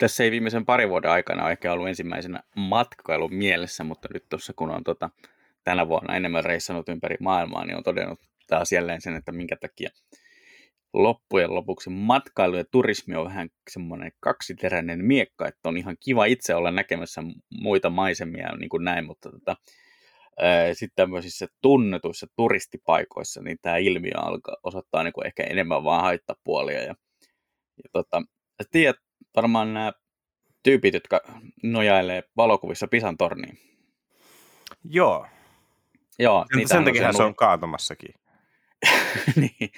tässä ei viimeisen parin vuoden aikana ehkä ollut ensimmäisenä matkailun mielessä, mutta nyt tuossa kun on tota, tänä vuonna enemmän reissannut ympäri maailmaa, niin on todennut taas jälleen sen, että minkä takia loppujen lopuksi matkailu ja turismi on vähän semmoinen kaksiteräinen miekka, että on ihan kiva itse olla näkemässä muita maisemia niin kuin näin, mutta tota, sitten tämmöisissä tunnetuissa turistipaikoissa, niin tämä ilmiö alkaa osoittaa niin kuin ehkä enemmän vaan haittapuolia. Ja, ja tota, tiedät varmaan nämä tyypit, jotka nojailee valokuvissa Pisan torniin. Joo. Joo sen, sen takia se on kaatumassakin. niin,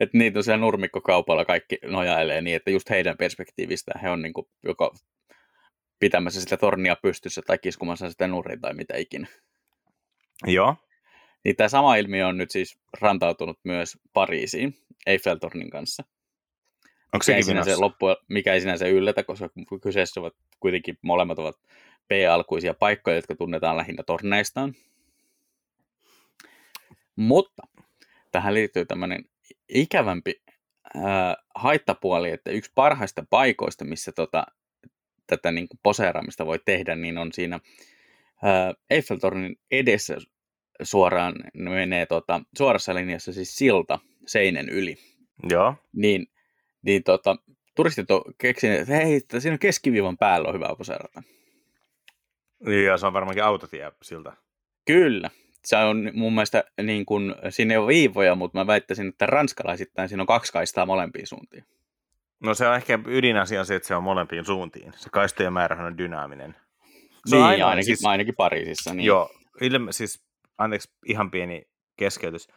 että niitä on siellä nurmikkokaupalla kaikki nojailee niin, että just heidän perspektiivistä he on niin kuin joko pitämässä sitä tornia pystyssä tai kiskumassa sitä nurin tai mitä ikinä. Joo. Niin tämä sama ilmiö on nyt siis rantautunut myös Pariisiin Eiffeltornin kanssa. Onko sekin se loppu, mikä ei sinänsä yllätä, koska kyseessä ovat kuitenkin molemmat ovat P-alkuisia paikkoja, jotka tunnetaan lähinnä torneistaan. Mutta tähän liittyy tämmöinen ikävämpi ää, haittapuoli, että yksi parhaista paikoista, missä tota, tätä niin kuin poseeraamista voi tehdä, niin on siinä ää, Eiffeltornin edessä suoraan menee tota, suorassa linjassa siis silta seinen yli. Joo. Niin, niin tota, turistit on keksineet, että hei, siinä on keskiviivan päällä on hyvä poseerata. Niin, ja se on varmaankin autotie siltä. Kyllä se on mun mielestä, niin kun, siinä ei ole viivoja, mutta mä väittäisin, että ranskalaisittain siinä on kaksi kaistaa molempiin suuntiin. No se on ehkä ydinasia se, että se on molempiin suuntiin. Se kaistojen määrä on dynaaminen. Se niin, on aina, ainakin, siis, ainakin Pariisissa. Niin. Joo, ilme, siis anteeksi, ihan pieni keskeytys.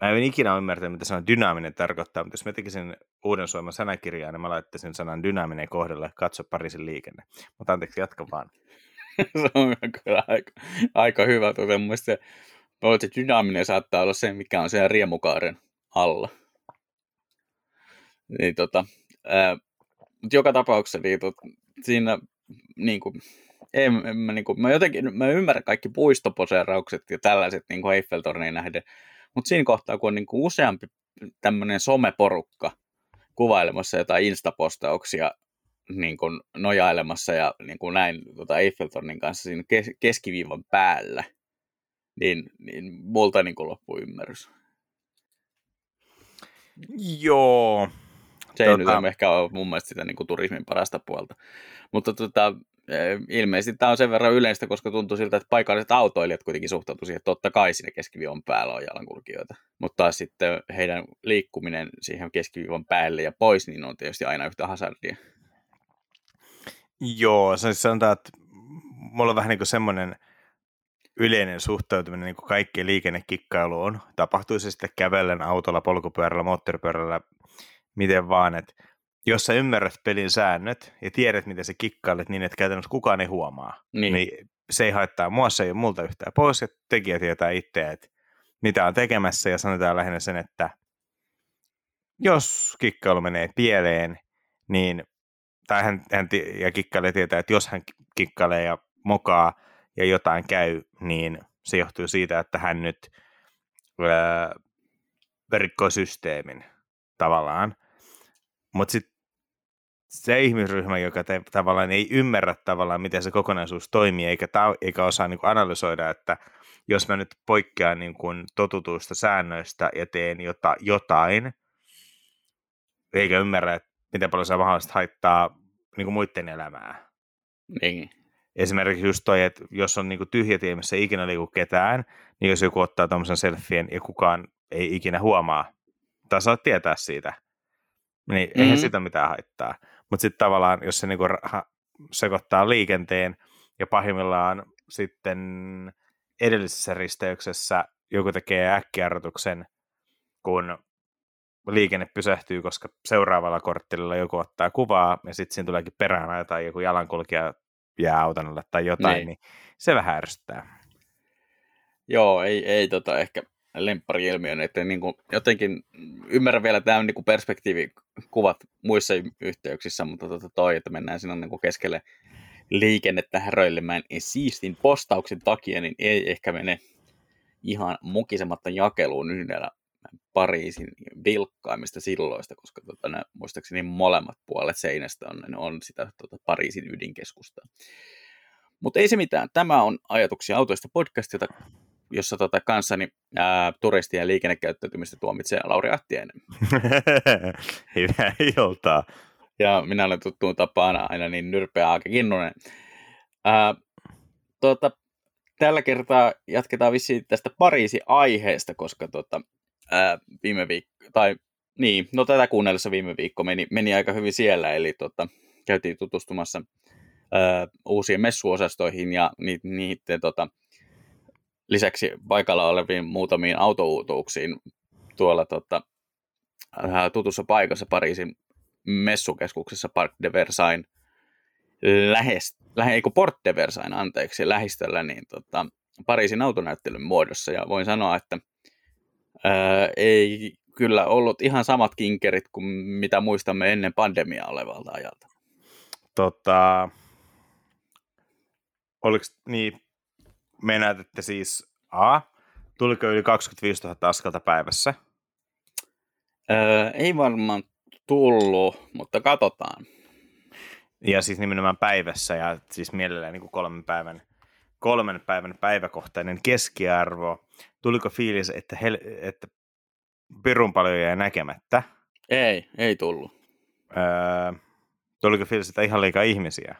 Mä en ikinä ymmärtänyt, mitä sana dynaaminen tarkoittaa, mutta jos mä tekisin uuden Suomen sanakirjaa, niin mä laittaisin sanan dynaaminen kohdalle, katso Pariisin liikenne. Mutta anteeksi, jatka vaan. se on kyllä aika, aika hyvä. Tuota, mun se, se dynaaminen saattaa olla se, mikä on siellä riemukaaren alla. Niin, tota, ää, mutta joka tapauksessa niin, tot, siinä niin kuin, en, mä, niin kuin, mä, jotenkin, mä ymmärrän kaikki puistoposeeraukset ja tällaiset niin kuin Eiffeltorniin nähden, mutta siinä kohtaa, kun on niin kuin useampi tämmöinen someporukka kuvailemassa jotain instapostauksia niin kuin nojailemassa ja niin kuin näin tota Eiffeltornin kanssa siinä kes- keskiviivan päällä, niin, niin multa niin kuin loppui ymmärrys. Joo. Se ei tota... nyt ehkä ole mun mielestä sitä niin kuin turismin parasta puolta. Mutta tota, ilmeisesti tämä on sen verran yleistä, koska tuntuu siltä, että paikalliset autoilijat kuitenkin suhtautuivat siihen, että totta kai siinä keskiviivan päällä on jalankulkijoita. Mutta taas sitten heidän liikkuminen siihen keskiviivan päälle ja pois, niin on tietysti aina yhtä hazardia. Joo, se sanotaan, että mulla on vähän niin kuin semmoinen yleinen suhtautuminen niin kuin kaikkeen liikennekikkailuun. Tapahtuu se sitten kävellen, autolla, polkupyörällä, moottoripyörällä, miten vaan, että jos sä ymmärrät pelin säännöt ja tiedät, miten se kikkailet niin, että käytännössä kukaan ei huomaa, niin, niin se ei haittaa mua, se ei ole multa yhtään pois, että tekijä tietää itse, että mitä on tekemässä ja sanotaan lähinnä sen, että jos kikkailu menee pieleen, niin tai hän, hän ja kikkailee tietää, että jos hän kikkailee ja mokaa ja jotain käy, niin se johtuu siitä, että hän nyt öö, rikkoo systeemin tavallaan. Mutta sitten se ihmisryhmä, joka te, tavallaan ei ymmärrä tavallaan, miten se kokonaisuus toimii, eikä, ta, eikä osaa niin kuin analysoida, että jos mä nyt poikkean niin kuin totutuista säännöistä ja teen jota, jotain, eikä ymmärrä, että miten paljon se mahdollisesti haittaa niin kuin muiden elämää. Niin. Esimerkiksi just toi, että jos on niin kuin tyhjä tie, missä ei ikinä liiku ketään, niin jos joku ottaa tuommoisen selfien ja kukaan ei ikinä huomaa tai saa tietää siitä, niin mm-hmm. eihän sitä mitään haittaa. Mutta sitten tavallaan, jos se niinku sekoittaa liikenteen ja pahimmillaan sitten edellisessä risteyksessä joku tekee äkkiarrotuksen, kun liikenne pysähtyy, koska seuraavalla korttelilla joku ottaa kuvaa ja sitten siinä tuleekin perään tai joku jalankulkija jää auton alle tai jotain, niin, niin se vähän ärsyttää. Joo, ei, ei tota ehkä lemppari-ilmiön, että niin kuin, jotenkin ymmärrän vielä tämä niin kuin perspektiivikuvat muissa yhteyksissä, mutta tota toi, että mennään sinne niin kuin keskelle liikennettä häröilemään niin siistin postauksen takia, niin ei ehkä mene ihan mukisematta jakeluun yhdellä Pariisin vilkkaimmista silloista, koska tota, ne, muistaakseni molemmat puolet seinästä on, on sitä tota, Pariisin ydinkeskusta. Mutta ei se mitään. Tämä on Ajatuksia autoista podcast, jota, jossa tota, kanssani ää, turistien ja liikennekäyttäytymistä tuomitsee Lauri Ahtiainen. Hyvää iltaa. Ja minä olen tuttuun tapaan aina niin nyrpeä Aake Kinnunen. Ää, tota, tällä kertaa jatketaan vissiin tästä Pariisi-aiheesta, koska tota, ää, viime viikko, tai niin, no tätä kuunnellessa viime viikko meni, meni aika hyvin siellä, eli tota, käytiin tutustumassa ää, uusiin messuosastoihin ja ni, niiden tota, lisäksi paikalla oleviin muutamiin autouutuuksiin tuolla tota, ää, tutussa paikassa Pariisin messukeskuksessa Parc de Versailles lähes, lähe, eikö Port de Versailles, anteeksi, lähistöllä, niin tota, Pariisin autonäyttelyn muodossa. Ja voin sanoa, että ää, ei kyllä ollut ihan samat kinkerit kuin mitä muistamme ennen pandemiaa olevalta ajalta. Tota, oliko niin, meinaat, että siis A, tuliko yli 25 000 askelta päivässä? Öö, ei varmaan tullut, mutta katsotaan. Ja siis nimenomaan päivässä ja siis mielellään niin kuin kolmen päivän, kolmen päivän päiväkohtainen keskiarvo. Tuliko fiilis, että, hel, että pirun paljon jäi näkemättä? Ei, ei tullut. Öö, tuliko fiilis, että ihan liikaa ihmisiä?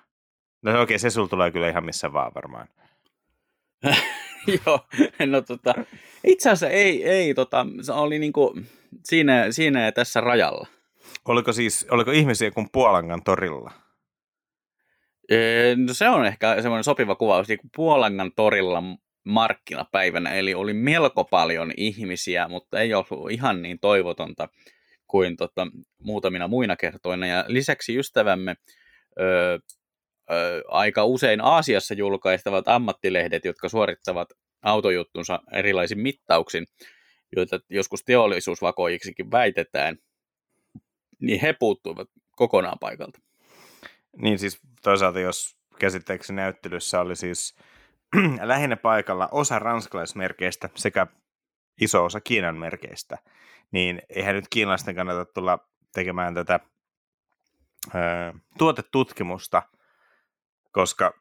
No okei, okay, se sulla tulee kyllä ihan missä vaan varmaan. Joo, no tota, itse asiassa ei, ei tota, se oli niinku siinä, siinä ja tässä rajalla. Oliko siis, oliko ihmisiä kuin Puolangan torilla? No se on ehkä semmoinen sopiva kuvaus, niin kuin Puolangan torilla markkinapäivänä, eli oli melko paljon ihmisiä, mutta ei ollut ihan niin toivotonta kuin tota, muutamina muina kertoina. Ja lisäksi ystävämme ö, aika usein Aasiassa julkaistavat ammattilehdet, jotka suorittavat autojuttunsa erilaisin mittauksin, joita joskus teollisuusvakoiksikin väitetään, niin he puuttuivat kokonaan paikalta. Niin siis toisaalta, jos käsitteeksi näyttelyssä oli siis lähinnä paikalla osa ranskalaismerkeistä sekä iso osa Kiinan merkeistä, niin eihän nyt kiinalaisten kannata tulla tekemään tätä ö, tuotetutkimusta, koska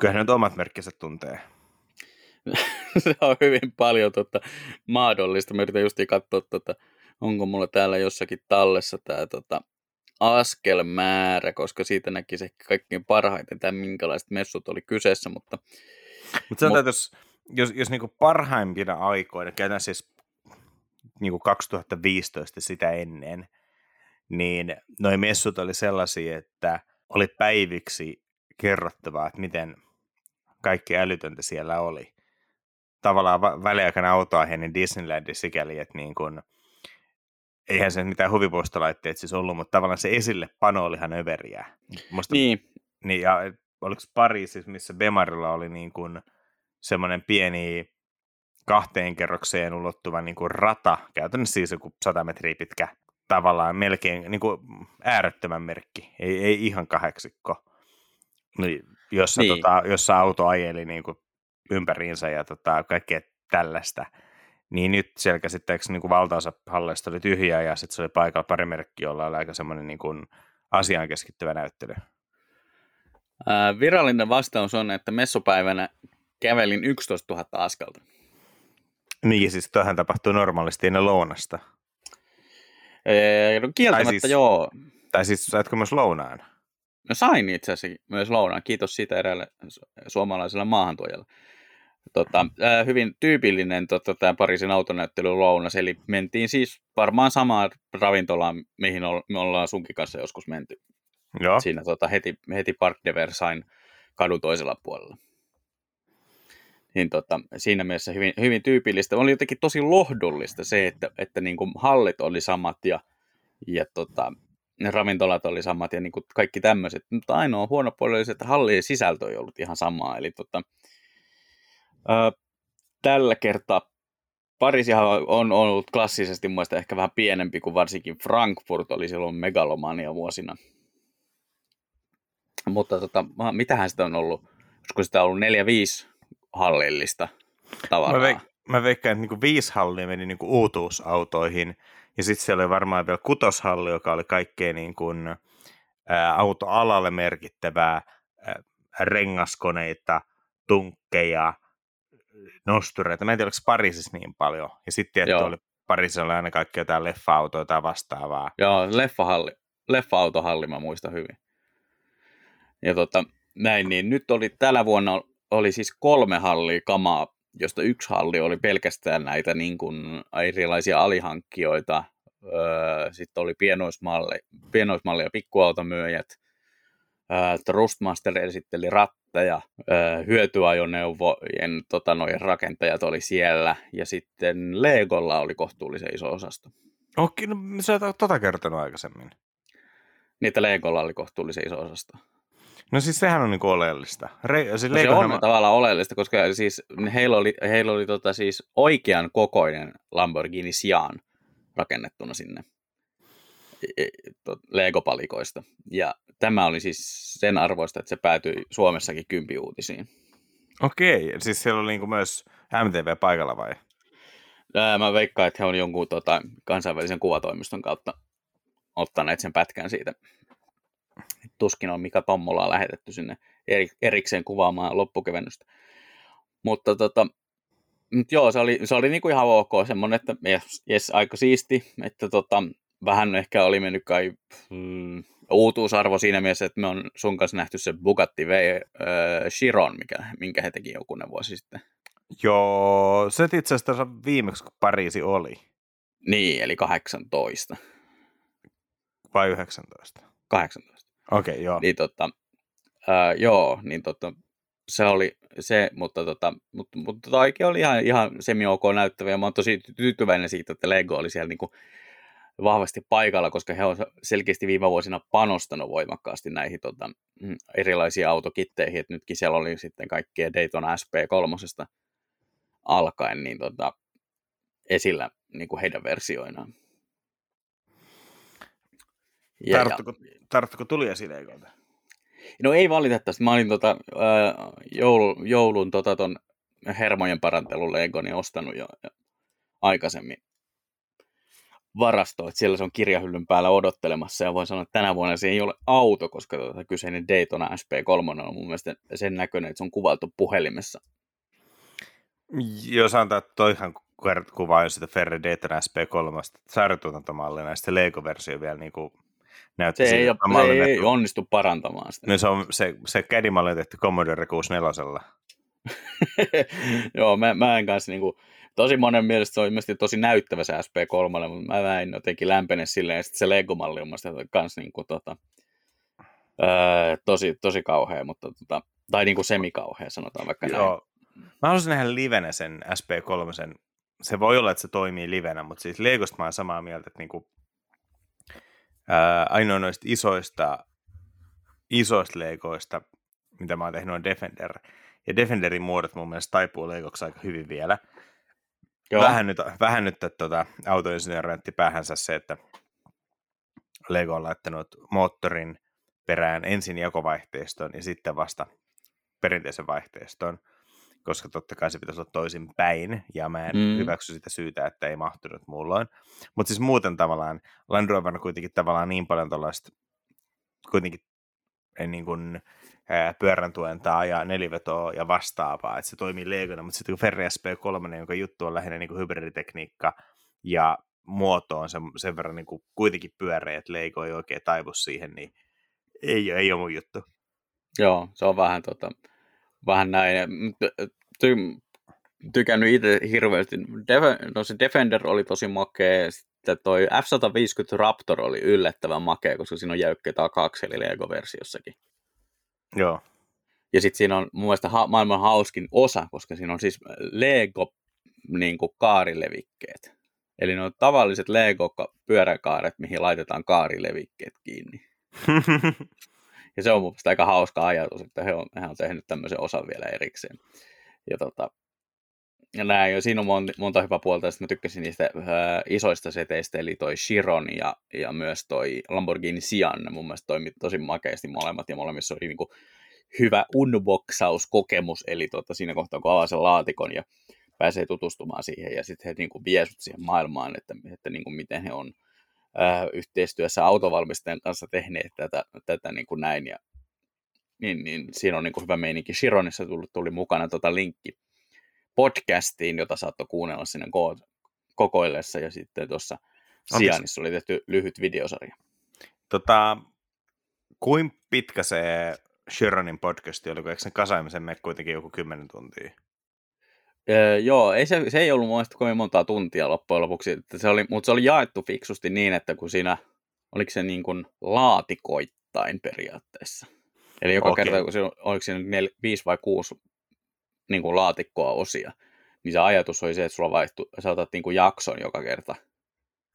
kyllähän nyt omat merkkinsä tuntee. se on hyvin paljon tota, mahdollista. Mä yritän just katsoa, tota, onko mulla täällä jossakin tallessa tämä tota, askelmäärä, koska siitä näki se kaikkein parhaiten, tämä minkälaiset messut oli kyseessä, mutta... Mutta sanotaan, Mut... jos, jos, jos niinku parhaimpina aikoina, käytän siis niinku 2015 sitä ennen, niin noin messut oli sellaisia, että oli päiviksi kerrottavaa, että miten kaikki älytöntä siellä oli. Tavallaan väliaikana autoaihe, niin Disneyland sikäli, että niin kun, eihän se mitään huvipuistolaitteet siis ollut, mutta tavallaan se esille pano oli ihan överiä. Musta, niin. niin. Ja oliko Pariisissa, missä Bemarilla oli niin kuin semmoinen pieni kahteen kerrokseen ulottuva niin kuin rata, käytännössä siis joku 100 metriä pitkä, tavallaan melkein niin kuin äärettömän merkki, ei, ei ihan kahdeksikko, niin, jossa, niin. Tota, jossa auto ajeli niin kuin ympäriinsä ja tota, kaikkea tällaista niin nyt siellä käsittääkseni niin kuin valtaosa halleista oli tyhjää ja sitten se oli paikalla pari merkki, jolla oli aika semmoinen niin kuin asiaan keskittyvä näyttely. Virallinen vastaus on, että messupäivänä kävelin 11 000 askelta. Niin, siis tähän tapahtuu normaalisti ennen lounasta. Ee, no kieltämättä tai siis, joo. Tai siis saitko myös lounaan? No sain itse asiassa myös lounaan. Kiitos siitä eräälle suomalaiselle maahantuojalle tota, äh, hyvin tyypillinen tota, tämä Pariisin autonäyttely lounas, eli mentiin siis varmaan samaan ravintolaan, mihin me ollaan sunkin kanssa joskus menty. Joo. Siinä tota, heti, heti Park de Versailles kadun toisella puolella. Niin, tota, siinä mielessä hyvin, hyvin tyypillistä. Oli jotenkin tosi lohdullista se, että, että niin kuin hallit oli samat ja, ja tota, ne ravintolat oli samat ja niin kuin kaikki tämmöiset. Mutta ainoa huono puoli oli se, että hallien sisältö ei ollut ihan samaa. Eli tota, tällä kertaa Pariisihan on ollut klassisesti muista ehkä vähän pienempi kuin varsinkin Frankfurt oli silloin megalomania vuosina. Mutta tota, mitähän sitä on ollut? Olisiko sitä ollut neljä viisi hallillista tavaraa? Mä, veik- mä veikkaan, että niinku viisi hallia meni niinku uutuusautoihin, ja sitten siellä oli varmaan vielä kutoshalli, joka oli kaikkein niin kuin, ää, autoalalle merkittävää, ää, rengaskoneita, tunkkeja, nostureita. Mä en tiedä, oliko Pariisissa niin paljon. Ja sitten että oli Pariisissa oli aina kaikki jotain leffa-autoja tai vastaavaa. Joo, leffahalli, leffa-autohalli mä muistan hyvin. Ja tota, näin, niin nyt oli tällä vuonna oli siis kolme hallia kamaa, josta yksi halli oli pelkästään näitä niin kuin erilaisia alihankkijoita. Öö, sitten oli pienoismalli, pienoismalli ja pikkuautomyyjät. Öö, Trustmaster esitteli ratteja, öö, hyötyajoneuvojen tota, noin rakentajat oli siellä, ja sitten Legolla oli kohtuullisen iso osasto. Okei, no sä oot tota kertonut aikaisemmin. Että Legolla oli kohtuullisen iso osasto. No siis sehän on niinku oleellista. Re- siis no se on mä... tavallaan oleellista, koska siis heillä oli, heillä oli tota siis oikean kokoinen Lamborghini Sian rakennettuna sinne e, e, Lego-palikoista. Ja tämä oli siis sen arvoista, että se päätyi Suomessakin kympiuutisiin. Okei, siis siellä oli niinku myös MTV paikalla vai? Mä veikkaan, että he on jonkun tota, kansainvälisen kuvatoimiston kautta ottaneet sen pätkän siitä tuskin on Mika Tommola lähetetty sinne erikseen kuvaamaan loppukevennystä. Mutta tota, mutta joo, se oli, se oli niinku ihan ok, semmoinen, että jes, jes aika siisti, että tota, vähän ehkä oli mennyt kai mm, uutuusarvo siinä mielessä, että me on sun kanssa nähty se Bugatti V äh, Chiron, mikä, minkä he teki jokunen vuosi sitten. Joo, se itse asiassa viimeksi, kun Pariisi oli. Niin, eli 18. Vai 19? 18. Okei, okay, joo. Niin tota, ää, joo, niin tota, se oli se, mutta, tota, mutta, mutta tota oli ihan, ihan semi-ok näyttävä ja mä oon tosi tyytyväinen siitä, että Lego oli siellä niin vahvasti paikalla, koska he on selkeästi viime vuosina panostanut voimakkaasti näihin tota, mm, erilaisiin autokitteihin, että nytkin siellä oli sitten kaikkea Daytona SP3 alkaen niin tota, esillä niin kuin heidän versioinaan. Ja, tarttuko, tarttuko tuli esileikolta? No ei valitettavasti. Mä olin tota, ää, joulu, joulun tota, ton hermojen parantelun Legoni ostanut jo, jo aikaisemmin varastoon, että siellä se on kirjahyllyn päällä odottelemassa ja voin sanoa, että tänä vuonna se ei ole auto, koska tota, kyseinen Daytona SP3 on mun mielestä sen näköinen, että se on kuvattu puhelimessa. Joo, sanotaan, että toihan kuvaa jo sitä Ferri Daytona SP3 sarjatuotantomallina ja sitten Lego-versio vielä niin kuin näytti se ei, ole, ei, ei onnistu parantamaan sitä. No se, on, se, se CAD-malli on tehty Commodore 64. Joo, mä, mä en kanssa niinku, tosi monen mielestä se on ilmeisesti tosi näyttävä se SP3, mutta mä en jotenkin lämpene silleen, ja sitten se Lego-malli on kanssa niinku, tota, öö, tosi, tosi kauhea, mutta tota, tai niinku semikauhea sanotaan vaikka Joo. näin. Mä haluaisin nähdä livenä sen SP3, se voi olla, että se toimii livenä, mutta siis Legosta mä oon samaa mieltä, että niinku, ää, ainoa noista isoista, isoista leikoista, mitä mä oon tehnyt, on Defender. Ja Defenderin muodot mun mielestä taipuu leikoksi aika hyvin vielä. Joo. Vähän nyt, vähän nyt tuota, autoinsinööri päähänsä se, että Lego on laittanut moottorin perään ensin jakovaihteiston ja sitten vasta perinteisen vaihteiston koska totta kai se pitäisi olla toisin päin, ja mä en mm. hyväksy sitä syytä, että ei mahtunut muulloin. Mutta siis muuten tavallaan, Land Rover on kuitenkin tavallaan niin paljon tällaista, kuitenkin niin kuin, ää, pyörän tuentaa ja nelivetoa ja vastaavaa, että se toimii Legona, mutta sitten kun Ferri SP3, jonka juttu on lähinnä niin kuin hybriditekniikka ja muoto on sen, sen verran niin kuin kuitenkin pyöreä, että Lego ei oikein taivu siihen, niin ei, ei ole mun juttu. Joo, se on vähän tota, vähän näin. Ty- tykännyt itse hirveästi. Def- no se Defender oli tosi makea, sitten toi F-150 Raptor oli yllättävän makea, koska siinä on jäykkä takakseli Lego-versiossakin. Joo. Ja sitten siinä on mun mielestä ha- maailman hauskin osa, koska siinä on siis Lego niin kuin kaarilevikkeet. Eli ne on tavalliset Lego-pyöräkaaret, mihin laitetaan kaarilevikkeet kiinni. Ja se on mun aika hauska ajatus, että he on, he on tehnyt tämmöisen osan vielä erikseen. Ja tota, ja näin, ja siinä on monta, monta hyvää puolta, että mä tykkäsin niistä ää, isoista seteistä, eli toi Chiron ja, ja myös toi Lamborghini Sian, mun mielestä toimi tosi makeasti molemmat, ja molemmissa oli niinku hyvä unboxauskokemus, eli tota, siinä kohtaa kun avaa sen laatikon ja pääsee tutustumaan siihen ja sitten he niin kuin vie siihen maailmaan, että, että niin kuin miten he on ää, yhteistyössä autovalmistajan kanssa tehneet tätä, tätä niin kuin näin ja niin, niin siinä on niin kuin hyvä meininki. Shironissa tuli, tuli mukana tota linkki podcastiin, jota saattoi kuunnella sinne ko- kokoillessa ja sitten tuossa Sianissa oli tehty lyhyt videosarja. Tota, kuin pitkä se Shironin podcasti oli, kun eikö sen kasaimisen mene kuitenkin joku 10 tuntia? Öö, joo, ei se, se ei ollut mun kovin montaa tuntia loppujen lopuksi, että se oli, mutta se oli jaettu fiksusti niin, että kun siinä, oliko se niin kuin laatikoittain periaatteessa. Eli joka okay. kerta, kun se, oliko siinä nel, viisi vai kuusi niin kuin laatikkoa osia, niin se ajatus oli se, että sulla vaihtu, sä otat niin kuin jakson joka kerta,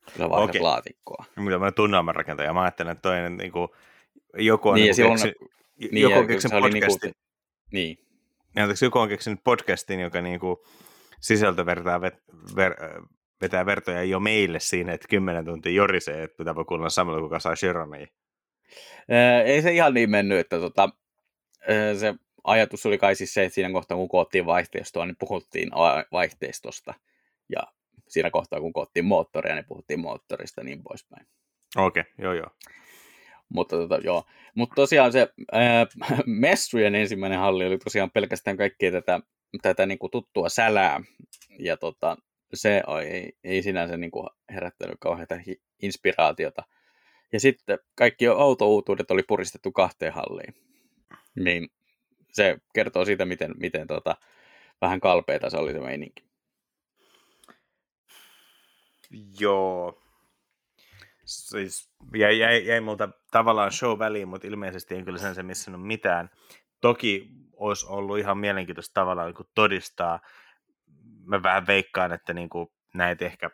kun sä vaihdat okay. laatikkoa. Mitä mä tunnelman rakentaja, mä ajattelen, että toinen niin kuin, joku on niin, niin silloin, keksi, niin, joku on keksinyt podcastin. Niin, kuin, niin. Anteeksi, joku on keksinyt podcastin, joka niin kuin, sisältö vertaa vet, ver, vetää vertoja jo meille siinä, että kymmenen tuntia jorisee, että pitää kuulla samalla kuin kasaa Shironia. Ei se ihan niin mennyt, että tota, se ajatus oli kai siis se, että siinä kohtaa kun koottiin vaihteistoa, niin puhuttiin vaihteistosta. Ja siinä kohtaa kun koottiin moottoria, niin puhuttiin moottorista niin poispäin. Okei, okay, joo joo. Mutta, tota, joo. Mutta tosiaan se ää, messujen ensimmäinen halli oli tosiaan pelkästään kaikkea tätä, tätä niin kuin tuttua sälää. Ja tota, se ei, ei sinänsä niin kuin herättänyt kauheita inspiraatiota. Ja sitten kaikki autouutuudet oli puristettu kahteen halliin. Niin se kertoo siitä, miten, miten tota, vähän kalpeita se oli se meininki. Joo. Siis jäi, jäi, jäi multa tavallaan show väliin, mutta ilmeisesti en kyllä sen se missannut mitään. Toki olisi ollut ihan mielenkiintoista tavallaan niin todistaa. Mä vähän veikkaan, että niin kuin näitä ehkä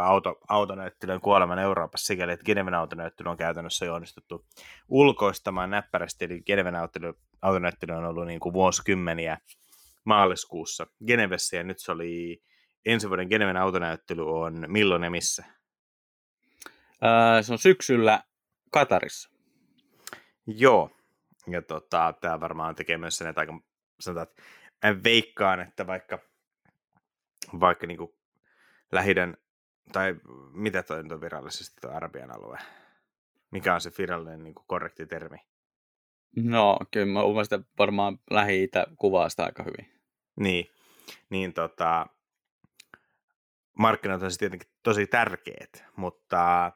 auto, autonäyttelyyn kuoleman Euroopassa sikäli, että Geneven autonäyttely on käytännössä jo onnistuttu ulkoistamaan näppärästi, eli Geneven autonäyttely on ollut niin kuin vuosikymmeniä maaliskuussa Genevessä, ja nyt se oli ensi vuoden Geneven autonäyttely on milloin ja missä? Öö, se on syksyllä Katarissa. Joo, ja tota, tämä varmaan tekee myös sen, että aika sanotaan, että mä veikkaan, että vaikka, vaikka niin lähidän tai mitä toi on virallisesti tuo Arabian alue? Mikä on se virallinen niin kuin korrekti termi? No, kyllä mä mielestä varmaan Lähi-Itä kuvaa sitä aika hyvin. Niin, niin tota, markkinat on siis tietenkin tosi tärkeät, mutta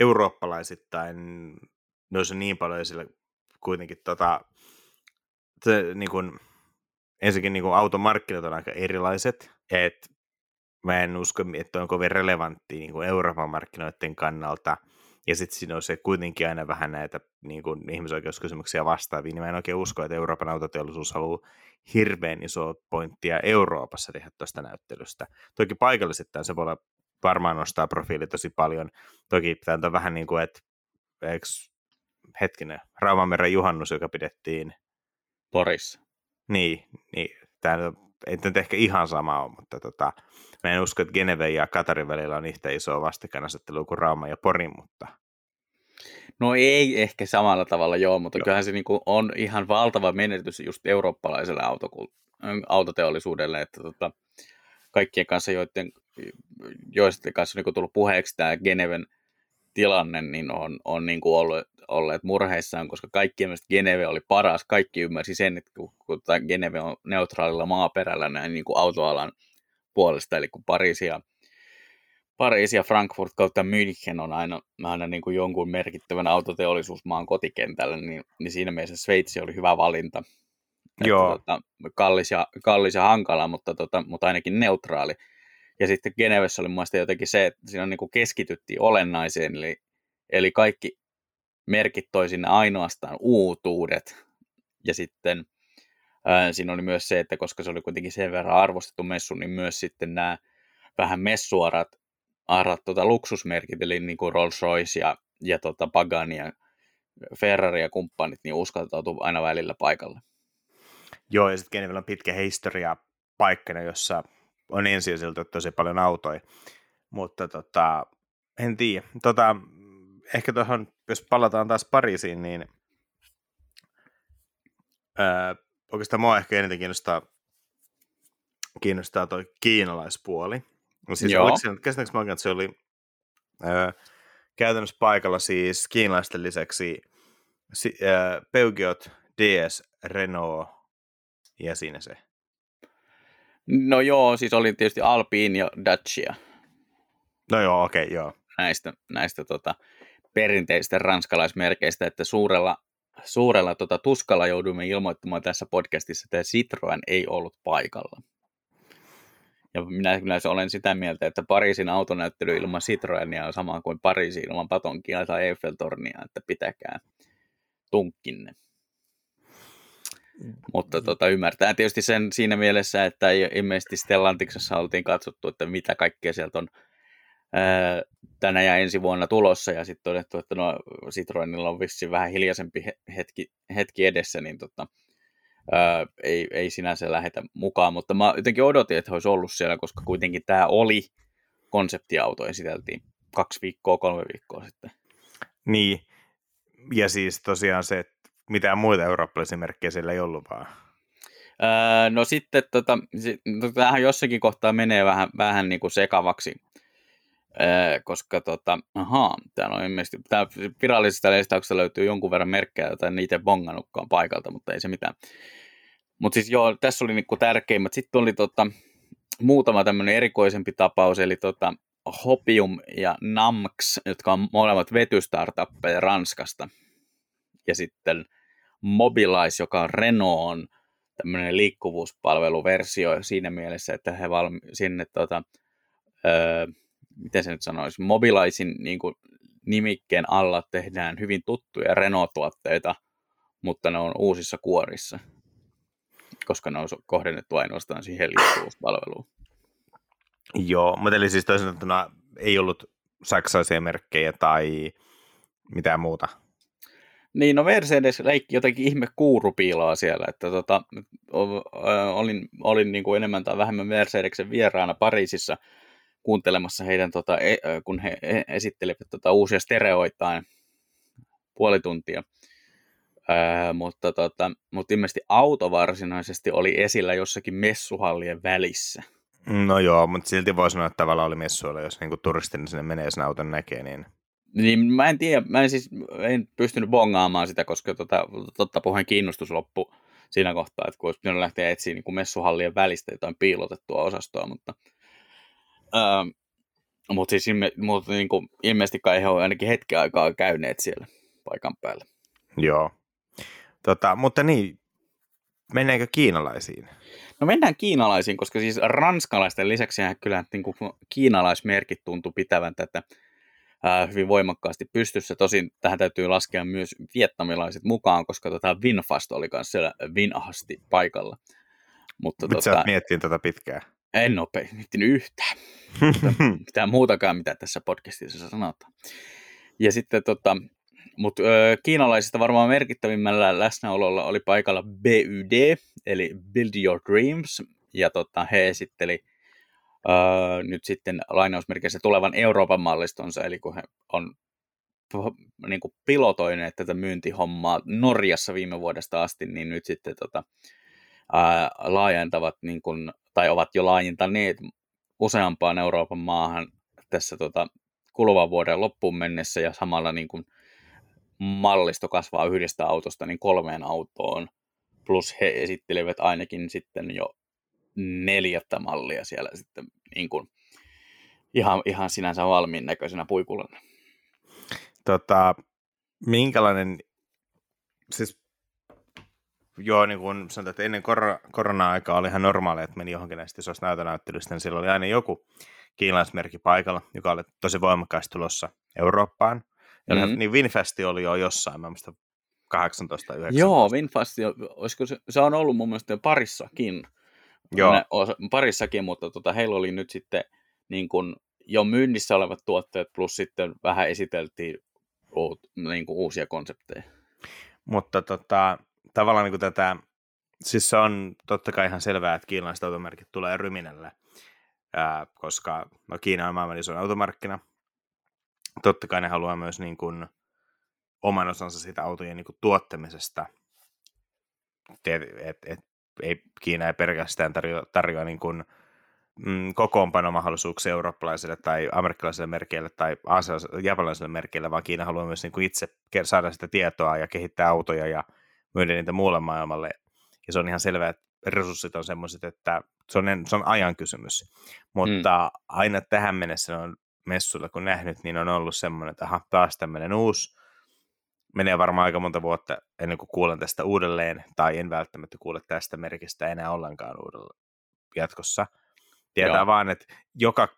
eurooppalaisittain on niin paljon esillä kuitenkin tota, se, niin kuin, ensinnäkin niin kuin automarkkinat on aika erilaiset, että mä en usko, että on kovin relevantti niin kuin Euroopan markkinoiden kannalta. Ja sitten siinä on se kuitenkin aina vähän näitä niin kuin ihmisoikeuskysymyksiä vastaavia, niin mä en oikein usko, että Euroopan autoteollisuus haluaa hirveän iso pointtia Euroopassa tehdä tuosta näyttelystä. Toki paikallisittain se voi olla, varmaan nostaa profiili tosi paljon. Toki tämä on vähän niin kuin, että eikö, hetkinen, Raumanmeren juhannus, joka pidettiin Porissa. Niin, niin tämä ei nyt ehkä ihan sama ole, mutta tota, Mä en usko, että Geneve ja Katarin välillä on yhtä isoa vastakkainasettelua kuin Rauma ja Porin, mutta... No ei ehkä samalla tavalla joo, mutta joo. kyllähän se niin on ihan valtava menetys just eurooppalaiselle autokul- autoteollisuudelle, että tota, kaikkien kanssa, joiden, joiden kanssa on niin tullut puheeksi tämä Geneven tilanne, niin on, on niin kuin ollut, olleet murheissaan, koska kaikkien mielestä Geneve oli paras. Kaikki ymmärsi sen, että kun, kun Geneve on neutraalilla maaperällä näin niin kuin autoalan puolesta, eli kun Pariisi ja, Pariisi ja Frankfurt kautta München on aina, aina niin kuin jonkun merkittävän autoteollisuusmaan kotikentällä, niin, niin siinä mielessä Sveitsi oli hyvä valinta. Joo. Että, tota, kallis, ja, kallis ja hankala, mutta, tota, mutta ainakin neutraali. Ja sitten Genevessä oli mielestäni jotenkin se, että siinä niin kuin keskityttiin olennaiseen, eli, eli kaikki merkit toi sinne ainoastaan uutuudet. Ja sitten Ää, siinä oli myös se, että koska se oli kuitenkin sen verran arvostettu messu, niin myös sitten nämä vähän messuarat arat, tota, luksusmerkit, eli niin kuin Rolls-Royce ja, ja tota Pagani ja Ferrari ja kumppanit, niin uskaltautuu aina välillä paikalle. Joo, ja sitten Genevellä on pitkä historia paikkana, jossa on ensisijaisesti tosi paljon autoja. Mutta tota, en tiedä. Tota, ehkä tuohon, jos palataan taas Pariisiin, niin ää, oikeastaan mua ehkä eniten kiinnostaa kiinnostaa toi kiinalaispuoli. Siis Joo. oliko se, käsittääkö mä oikein, että se oli öö, käytännössä paikalla siis kiinalaisten lisäksi si, öö, Peugeot, DS, Renault ja siinä se. No joo, siis oli tietysti Alpine ja Dacia No joo, okei, okay, joo. näistä, näistä tota, perinteistä ranskalaismerkeistä, että suurella, suurella tota, tuskalla joudumme ilmoittamaan tässä podcastissa, että Citroen ei ollut paikalla. Ja minä kyllä olen sitä mieltä, että Pariisin autonäyttely ilman Citroenia on sama kuin Pariisin ilman patonkia tai Eiffeltornia, että pitäkää tunkkinne. Mutta tota, ymmärtää tietysti sen siinä mielessä, että ei- ilmeisesti Stellantiksessa oltiin katsottu, että mitä kaikkea sieltä on ää, tänä ja ensi vuonna tulossa, ja sitten todettu, että no Citroenilla on vissiin vähän hiljaisempi he- hetki, hetki edessä, niin tota, ää, ei, ei sinänsä lähetä mukaan, mutta mä jotenkin odotin, että olisi ollut siellä, koska kuitenkin tämä oli konseptiauto, esiteltiin kaksi viikkoa, kolme viikkoa sitten. Niin, ja siis tosiaan se, että mitään muita eurooppalaisia merkkejä siellä ei ollut vaan. Öö, no sitten, tota, si- no, tämähän jossakin kohtaa menee vähän, vähän niin kuin sekavaksi, öö, koska tota, ahaa, täällä on ilmeisesti, tää virallisesta listauksesta löytyy jonkun verran merkkejä, joita en itse bongannutkaan paikalta, mutta ei se mitään. Mutta siis joo, tässä oli niinku tärkeimmät. Sitten oli tota, muutama tämmöinen erikoisempi tapaus, eli tota, Hopium ja Namx, jotka on molemmat vetystartuppeja Ranskasta. Ja sitten Mobilize, joka on Renaultin tämmöinen liikkuvuuspalveluversio siinä mielessä, että he valmi- sinne tota, öö, miten se nyt sanoisi, Mobilizein niin kuin, nimikkeen alla tehdään hyvin tuttuja Renault-tuotteita, mutta ne on uusissa kuorissa, koska ne on kohdennettu ainoastaan siihen liikkuvuuspalveluun. Joo, mutta eli siis toisin ei ollut saksaisia merkkejä tai mitään muuta. Niin, no Mercedes leikki jotenkin ihme kuurupiiloa siellä, että tota, olin, olin niin kuin enemmän tai vähemmän Mercedeksen vieraana Pariisissa kuuntelemassa heidän, tota, e- kun he e- esittelivät tota, uusia stereoitaan puoli tuntia. Öö, mutta, tota, mutta ilmeisesti auto varsinaisesti oli esillä jossakin messuhallien välissä. No joo, mutta silti voi sanoa, että tavallaan oli messuilla, jos niinku turistin sinne menee sen auton näkee, niin Niin mä en tiedä, mä en siis en pystynyt bongaamaan sitä, koska tota, totta puheen kiinnostus loppu siinä kohtaa, että kun olisi pitänyt lähteä etsiä niin kuin messuhallien välistä jotain piilotettua osastoa, mutta, ää, mutta siis ilme, mutta niin kuin, ilmeisesti kai he ovat ainakin hetken aikaa käyneet siellä paikan päällä. joo. Tota, mutta niin, mennäänkö kiinalaisiin? No mennään kiinalaisiin, koska siis ranskalaisten lisäksi kyllä niin kuin kiinalaismerkit tuntuu pitävän tätä ää, hyvin voimakkaasti pystyssä. Tosin tähän täytyy laskea myös vietnamilaiset mukaan, koska tota Winfast oli myös siellä vinahasti paikalla. Mutta Nyt tota, oot miettinyt tätä pitkään. en ole miettinyt yhtään mitään muutakaan, mitä tässä podcastissa sanotaan. Ja sitten tota, mutta ö, kiinalaisista varmaan merkittävimmällä läsnäololla oli paikalla BYD, eli Build Your Dreams, ja tota, he esitteli ö, nyt sitten lainausmerkeissä tulevan Euroopan mallistonsa, eli kun he on niin kuin pilotoineet tätä myyntihommaa Norjassa viime vuodesta asti, niin nyt sitten tota, ää, laajentavat, niin kuin, tai ovat jo laajentaneet useampaan Euroopan maahan tässä tota, kuluvan vuoden loppuun mennessä, ja samalla niin kuin, mallisto kasvaa yhdestä autosta niin kolmeen autoon, plus he esittelivät ainakin sitten jo neljättä mallia siellä sitten niin kuin, ihan, ihan sinänsä valmiin näköisenä puikulana. tota, minkälainen, siis joo, niin kuin sanotaan, että ennen korona- korona-aikaa oli ihan normaalia, että meni johonkin näistä isoista näytönäyttelystä, niin siellä oli aina joku kiinalaismerkki paikalla, joka oli tosi voimakkaasti tulossa Eurooppaan. Ja Mhm. mm-hmm. niin Winfesti oli jo jossain, mä muistan 18 tai 19. Joo, Winfast, olisiko se, se on ollut mun mielestä parissakin, Joo. Ne osa- parissakin, mutta tota, heillä oli nyt sitten niin kuin jo myynnissä olevat tuotteet, plus sitten vähän esiteltiin uut, niin kuin uusia konsepteja. Mutta tota, tavallaan niin kuin tätä, siis se on totta kai ihan selvää, että kiinalaiset automerkit tulee ryminälle, ää, koska no Kiina on maailman isoin automarkkina. Totta kai ne haluaa myös niin kuin oman osansa siitä autojen niin kuin tuottamisesta. Et, et, et, ei, Kiina ei pelkästään tarjoa, tarjoa niin kuin, mm, kokoonpanomahdollisuuksia eurooppalaisille tai amerikkalaisille merkeille tai japanilaisille merkeille, vaan Kiina haluaa myös niin kuin itse saada sitä tietoa ja kehittää autoja ja myydä niitä muulle maailmalle. Ja se on ihan selvää, että resurssit on semmoiset, että se on, se on ajan kysymys. Mutta mm. aina tähän mennessä on messuilla kun nähnyt, niin on ollut semmoinen, että aha, taas tämmöinen uusi, menee varmaan aika monta vuotta ennen kuin kuulen tästä uudelleen, tai en välttämättä kuule tästä merkistä enää ollenkaan uudella jatkossa. Tietää Joo. vaan, että joka,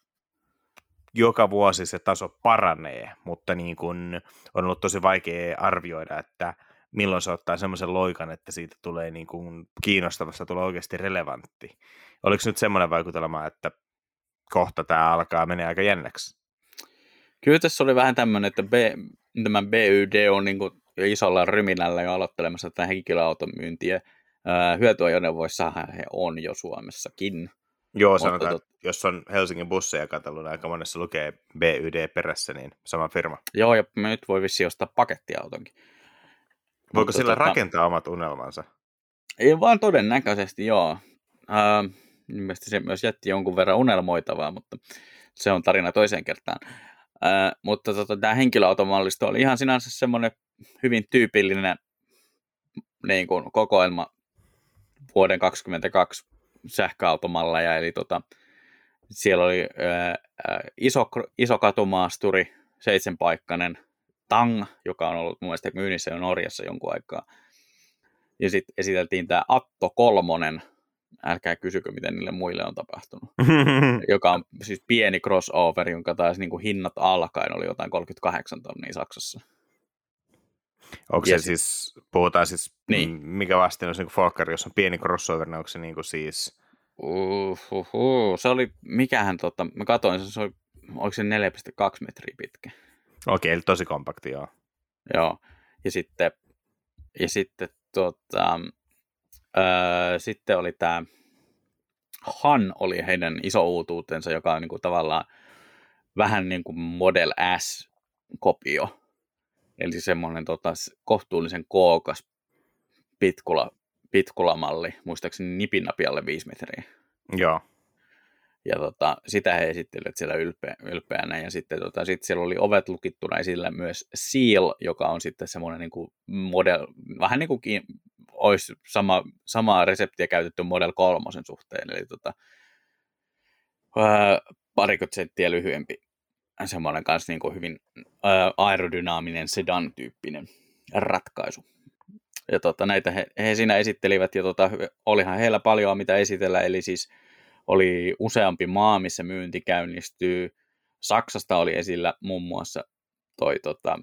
joka vuosi se taso paranee, mutta niin kun on ollut tosi vaikea arvioida, että milloin se ottaa semmoisen loikan, että siitä tulee niin kuin kiinnostavasta, tulee oikeasti relevantti. Oliko nyt semmoinen vaikutelma, että kohta tämä alkaa menee aika jännäksi? Kyllä tässä oli vähän tämmöinen, että B, tämä BYD on niin kuin isolla ryminällä jo aloittelemassa tätä henkilöauton myyntiä. Hyötyajoneuvoissa he on jo Suomessakin. Joo, sanotaan, tot... jos on Helsingin busseja katsellut, niin aika monessa lukee BYD perässä, niin sama firma. Joo, ja nyt voi vissi ostaa pakettiautonkin. Voiko Mutta sillä tota... rakentaa omat unelmansa? Ei vaan todennäköisesti, joo. Äh, Mielestäni se myös jätti jonkun verran unelmoitavaa, mutta se on tarina toiseen kertaan. Mutta tota, tämä henkilöautomallisto oli ihan sinänsä semmoinen hyvin tyypillinen niin kuin, kokoelma vuoden 2022 sähköautomalleja, eli tota, siellä oli ää, iso, iso katumaasturi, seitsemänpaikkainen Tang, joka on ollut mun mielestä myynnissä jo Norjassa jonkun aikaa. Ja sitten esiteltiin tämä Atto Kolmonen, älkää kysykö, miten niille muille on tapahtunut, joka on siis pieni crossover, jonka taas niin kuin hinnat alkaen oli jotain 38 tonnia Saksassa. Onko se siis, puhutaan siis, niin. mikä vastin on se Folkari, jos on pieni crossover, niin onko se niin kuin siis... Uhuhu. Se oli, mikähän tota, mä katsoin, se oli, oliko se 4,2 metriä pitkä. Okei, eli tosi kompakti, joo. Joo, ja sitten, ja sitten tota, öö, sitten oli tämä Han oli heidän iso uutuutensa, joka on niinku tavallaan vähän niin kuin Model S-kopio. Eli semmoinen tota, kohtuullisen kookas pitkula, pitkulamalli, muistaakseni nipinapialle 5 metriä. Joo. Ja tota, sitä he esittelivät siellä ylpeä, ylpeänä. Ja sitten tota, sit siellä oli ovet lukittuna esillä myös Seal, joka on sitten semmoinen niin kuin model, vähän niin kuin olisi sama, samaa reseptiä käytetty Model 3 suhteen, eli tota, ää, parikot senttiä lyhyempi, semmoinen kanssa niin kuin hyvin ää, aerodynaaminen sedan-tyyppinen ratkaisu. Ja tota, näitä he, he siinä esittelivät, ja tota, olihan heillä paljon mitä esitellä, eli siis oli useampi maa, missä myynti käynnistyy. Saksasta oli esillä muun muassa toi tota,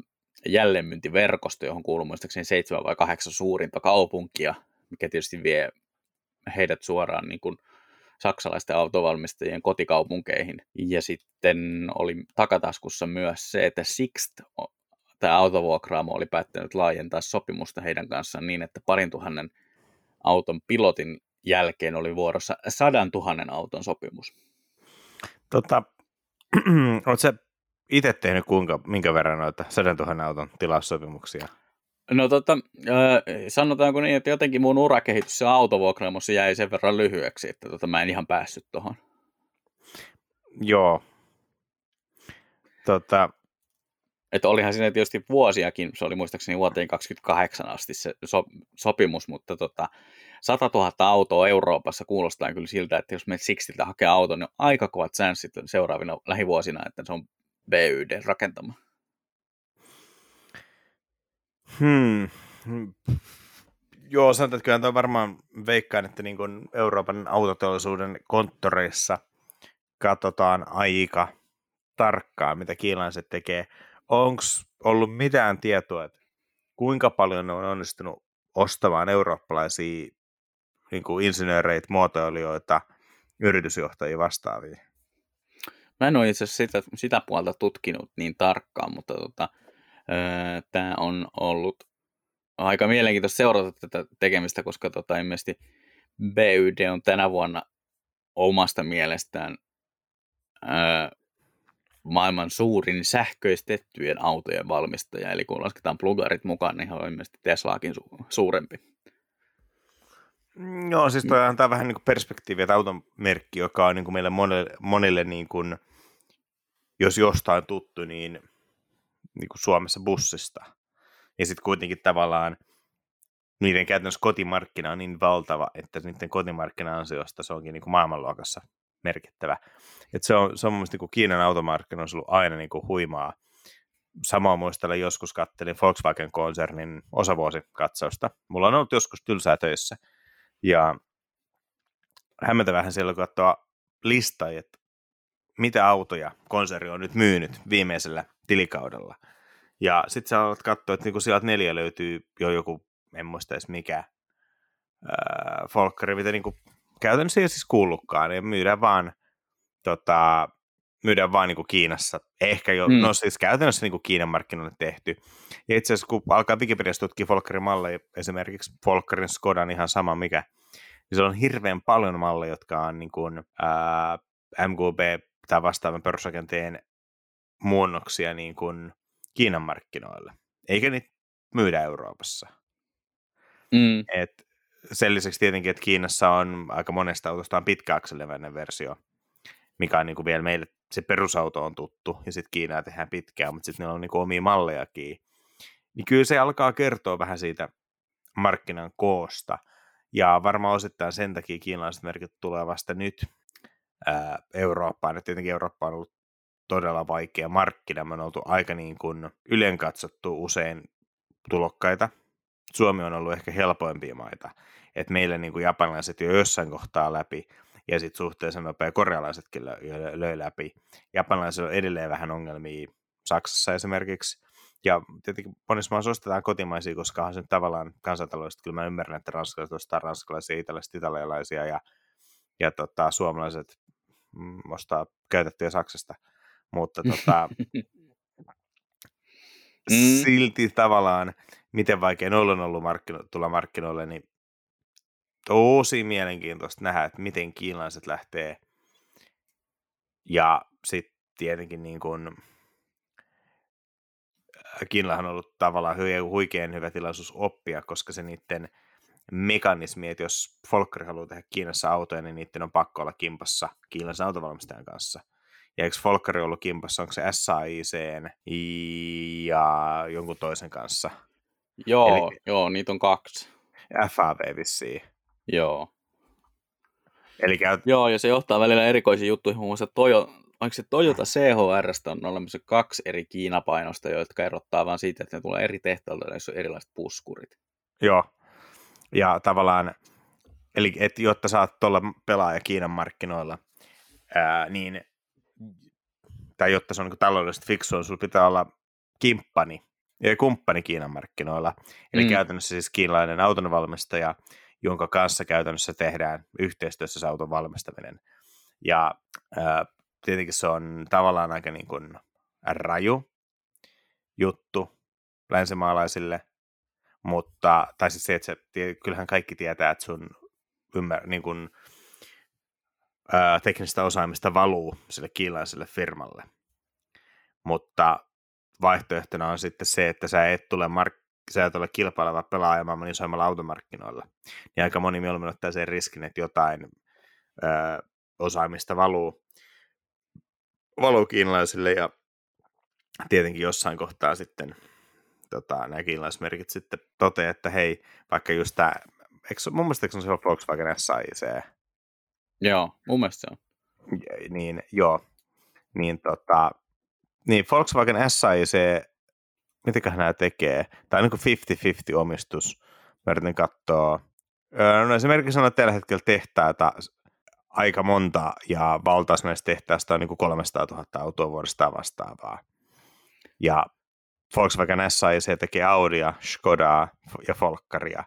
jälleenmyyntiverkosto, johon kuuluu muistaakseni seitsemän vai kahdeksan suurinta kaupunkia, mikä tietysti vie heidät suoraan niin kuin saksalaisten autovalmistajien kotikaupunkeihin. Ja sitten oli takataskussa myös se, että Sixt, tämä autovuokraamo, oli päättänyt laajentaa sopimusta heidän kanssaan niin, että parin tuhannen auton pilotin jälkeen oli vuorossa sadan tuhannen auton sopimus. Tota, se itse tehnyt kuinka, minkä verran noita 100 000 auton tilaussopimuksia? No tota, sanotaanko niin, että jotenkin mun urakehitys ja autovuokraamossa jäi sen verran lyhyeksi, että tota, mä en ihan päässyt tuohon. Joo. Tota... Että olihan siinä tietysti vuosiakin, se oli muistaakseni vuoteen 28 asti se so, sopimus, mutta tota, 100 000 autoa Euroopassa kuulostaa kyllä siltä, että jos me Sixtiltä hakee auton, niin on aika kovat chanssit seuraavina lähivuosina, että se on BYD rakentama? Hmm. Joo, sanotaan, että kyllä varmaan veikkaan, että niin kuin Euroopan autoteollisuuden konttoreissa katsotaan aika tarkkaan, mitä kiinalaiset tekee. Onko ollut mitään tietoa, että kuinka paljon ne on onnistunut ostamaan eurooppalaisia niin kuin insinööreitä, muotoilijoita, yritysjohtajia vastaavia? Mä en ole itse asiassa sitä, sitä puolta tutkinut niin tarkkaan, mutta tota, tämä on ollut aika mielenkiintoista seurata tätä tekemistä, koska tota, ilmeisesti BYD on tänä vuonna omasta mielestään ää, maailman suurin sähköistettyjen autojen valmistaja, eli kun lasketaan plugarit mukaan, niin on ilmeisesti Teslaakin su- suurempi. Joo, siis toi antaa vähän niin perspektiiviä, että auton merkki, joka on niin kuin meille monille, monille niin kuin, jos jostain tuttu, niin, niin kuin Suomessa bussista. Ja sitten kuitenkin tavallaan niiden käytännössä kotimarkkina on niin valtava, että niiden kotimarkkina-ansiosta se onkin niin kuin maailmanluokassa merkittävä. Et se on, se on mun mielestä niin kuin Kiinan automarkkina on ollut aina niin kuin huimaa. Samoin muistelen, joskus kattelin Volkswagen-konsernin osavuosikatsausta. Mulla on ollut joskus tylsää töissä. Ja hämmentävähän siellä katsoa lista, että mitä autoja konserni on nyt myynyt viimeisellä tilikaudella. Ja sitten sä alat katsoa, että niinku sieltä neljä löytyy jo joku, en muista edes mikä, äh, Folkkari, mitä niinku käytännössä ei siis kuullutkaan, ja myydään vaan, tota, myydään vaan niinku Kiinassa. Ehkä jo, mm. no siis käytännössä niinku Kiinan markkinoille tehty. Ja itse asiassa kun alkaa Wikipediassa tutkia Folkkarin malleja, esimerkiksi Folkkarin Skodan ihan sama mikä, niin se on hirveän paljon malleja, jotka on niin kuin, ää, MGB tai vastaavan perusrakenteen muunnoksia niin kuin Kiinan markkinoille. Eikä niitä myydä Euroopassa. Mm. Et sen lisäksi tietenkin, että Kiinassa on aika monesta autosta on pitkäakseleväinen versio, mikä on niin kuin vielä meille se perusauto on tuttu, ja sitten Kiinaa tehdään pitkään, mutta sitten ne on niin kuin omia mallejakin. Niin kyllä se alkaa kertoa vähän siitä markkinan koosta, ja varmaan osittain sen takia kiinalaiset merkit tulee vasta nyt Eurooppaan, että tietenkin Eurooppa on ollut todella vaikea markkina, me on oltu aika niin kuin ylen katsottu usein tulokkaita. Suomi on ollut ehkä helpoimpia maita, että meillä niin kuin japanilaiset jo jossain kohtaa läpi, ja sitten suhteessa nopea korealaisetkin löi, löi läpi. Japanilaisilla on edelleen vähän ongelmia Saksassa esimerkiksi, ja tietenkin monissa maissa ostetaan kotimaisia, koska on se tavallaan kansantaloudesta, kyllä mä ymmärrän, että ranskalaiset ostaa ranskalaisia, italialaisia ja, ja tota, suomalaiset ostaa käytettyjä Saksasta. Mutta tota, mm. silti tavallaan, miten vaikea noilla on ollut markkino- tulla markkinoille, niin tosi mielenkiintoista nähdä, että miten kiinalaiset lähtee. Ja sitten tietenkin niin kuin, Kiinallahan on ollut tavallaan huikean hyvä tilaisuus oppia, koska se niiden mekanismi, että jos Volker haluaa tehdä Kiinassa autoja, niin niiden on pakko olla kimpassa kiinalaisen autovalmistajan kanssa. Ja eikö Volkeri ollut kimpassa, onko se SAIC ja jonkun toisen kanssa? Joo, Eli, joo, niitä on kaksi. FAV vissiin. Joo. Eli käyt... Joo, ja se johtaa välillä erikoisiin juttuihin, muun muassa Toyo, onko se Toyota CHR on olemassa kaksi eri Kiinapainosta, jotka erottaa vaan siitä, että ne tulee eri tehtailta, joissa on erilaiset puskurit. Joo, ja tavallaan, eli et, jotta saat tuolla pelaaja Kiinan markkinoilla, ää, niin, tai jotta se on niin taloudellisesti fiksua, niin sulla pitää olla kimppani, kumppani Kiinan markkinoilla. Eli mm. käytännössä siis kiinalainen autonvalmistaja, jonka kanssa käytännössä tehdään yhteistyössä se auton valmistaminen. Ja ää, tietenkin se on tavallaan aika niin kuin raju juttu länsimaalaisille, mutta, tai siis se, että se, kyllähän kaikki tietää, että sun ymmär, niin kuin, ää, teknistä osaamista valuu sille kiinalaiselle firmalle. Mutta vaihtoehtona on sitten se, että sä et tule mark- sä et ole kilpaileva pelaaja maailman isoimmalla automarkkinoilla. Niin aika moni mieluummin ottaa sen riskin, että jotain ää, osaamista valuu valuu kiinalaisille ja tietenkin jossain kohtaa sitten tota, nämä kiinalaismerkit sitten toteaa, että hei, vaikka just tämä, eikö, mun mielestä eikö se ole Volkswagen SAIC? Joo, mun mielestä se on. Niin, joo. Niin, tota, niin Volkswagen SAIC, mitäköhän nämä tekee? Tämä on niin 50-50 omistus. Mä yritän katsoa. No esimerkiksi on tällä hetkellä tehtaita aika monta ja valtaus näistä tehtaista on niin kuin 300 000 autoa vuodesta vastaavaa. Ja Volkswagen SAIC tekee Audia, Skodaa ja Folkkaria.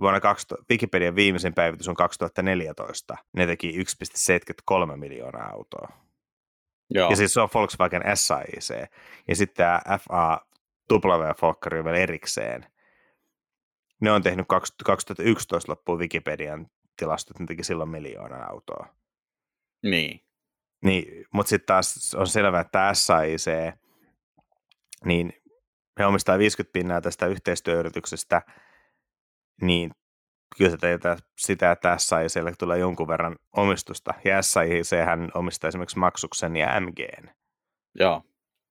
Vuonna 2000, Wikipedian viimeisen päivitys on 2014. Ne teki 1,73 miljoonaa autoa. Joo. Ja siis se on Volkswagen SAIC. Ja sitten tämä FA W Folkkari on vielä erikseen. Ne on tehnyt 2011 loppuun Wikipedian tilastot, ne teki silloin miljoonan autoa. Niin. niin mutta sitten taas on selvää, että SAIC, niin he omistaa 50 pinnaa tästä yhteistyöyrityksestä, niin kyllä se teitä sitä, että SAIClle tulee jonkun verran omistusta. Ja SAIC omistaa esimerkiksi Maksuksen ja MGn. Joo.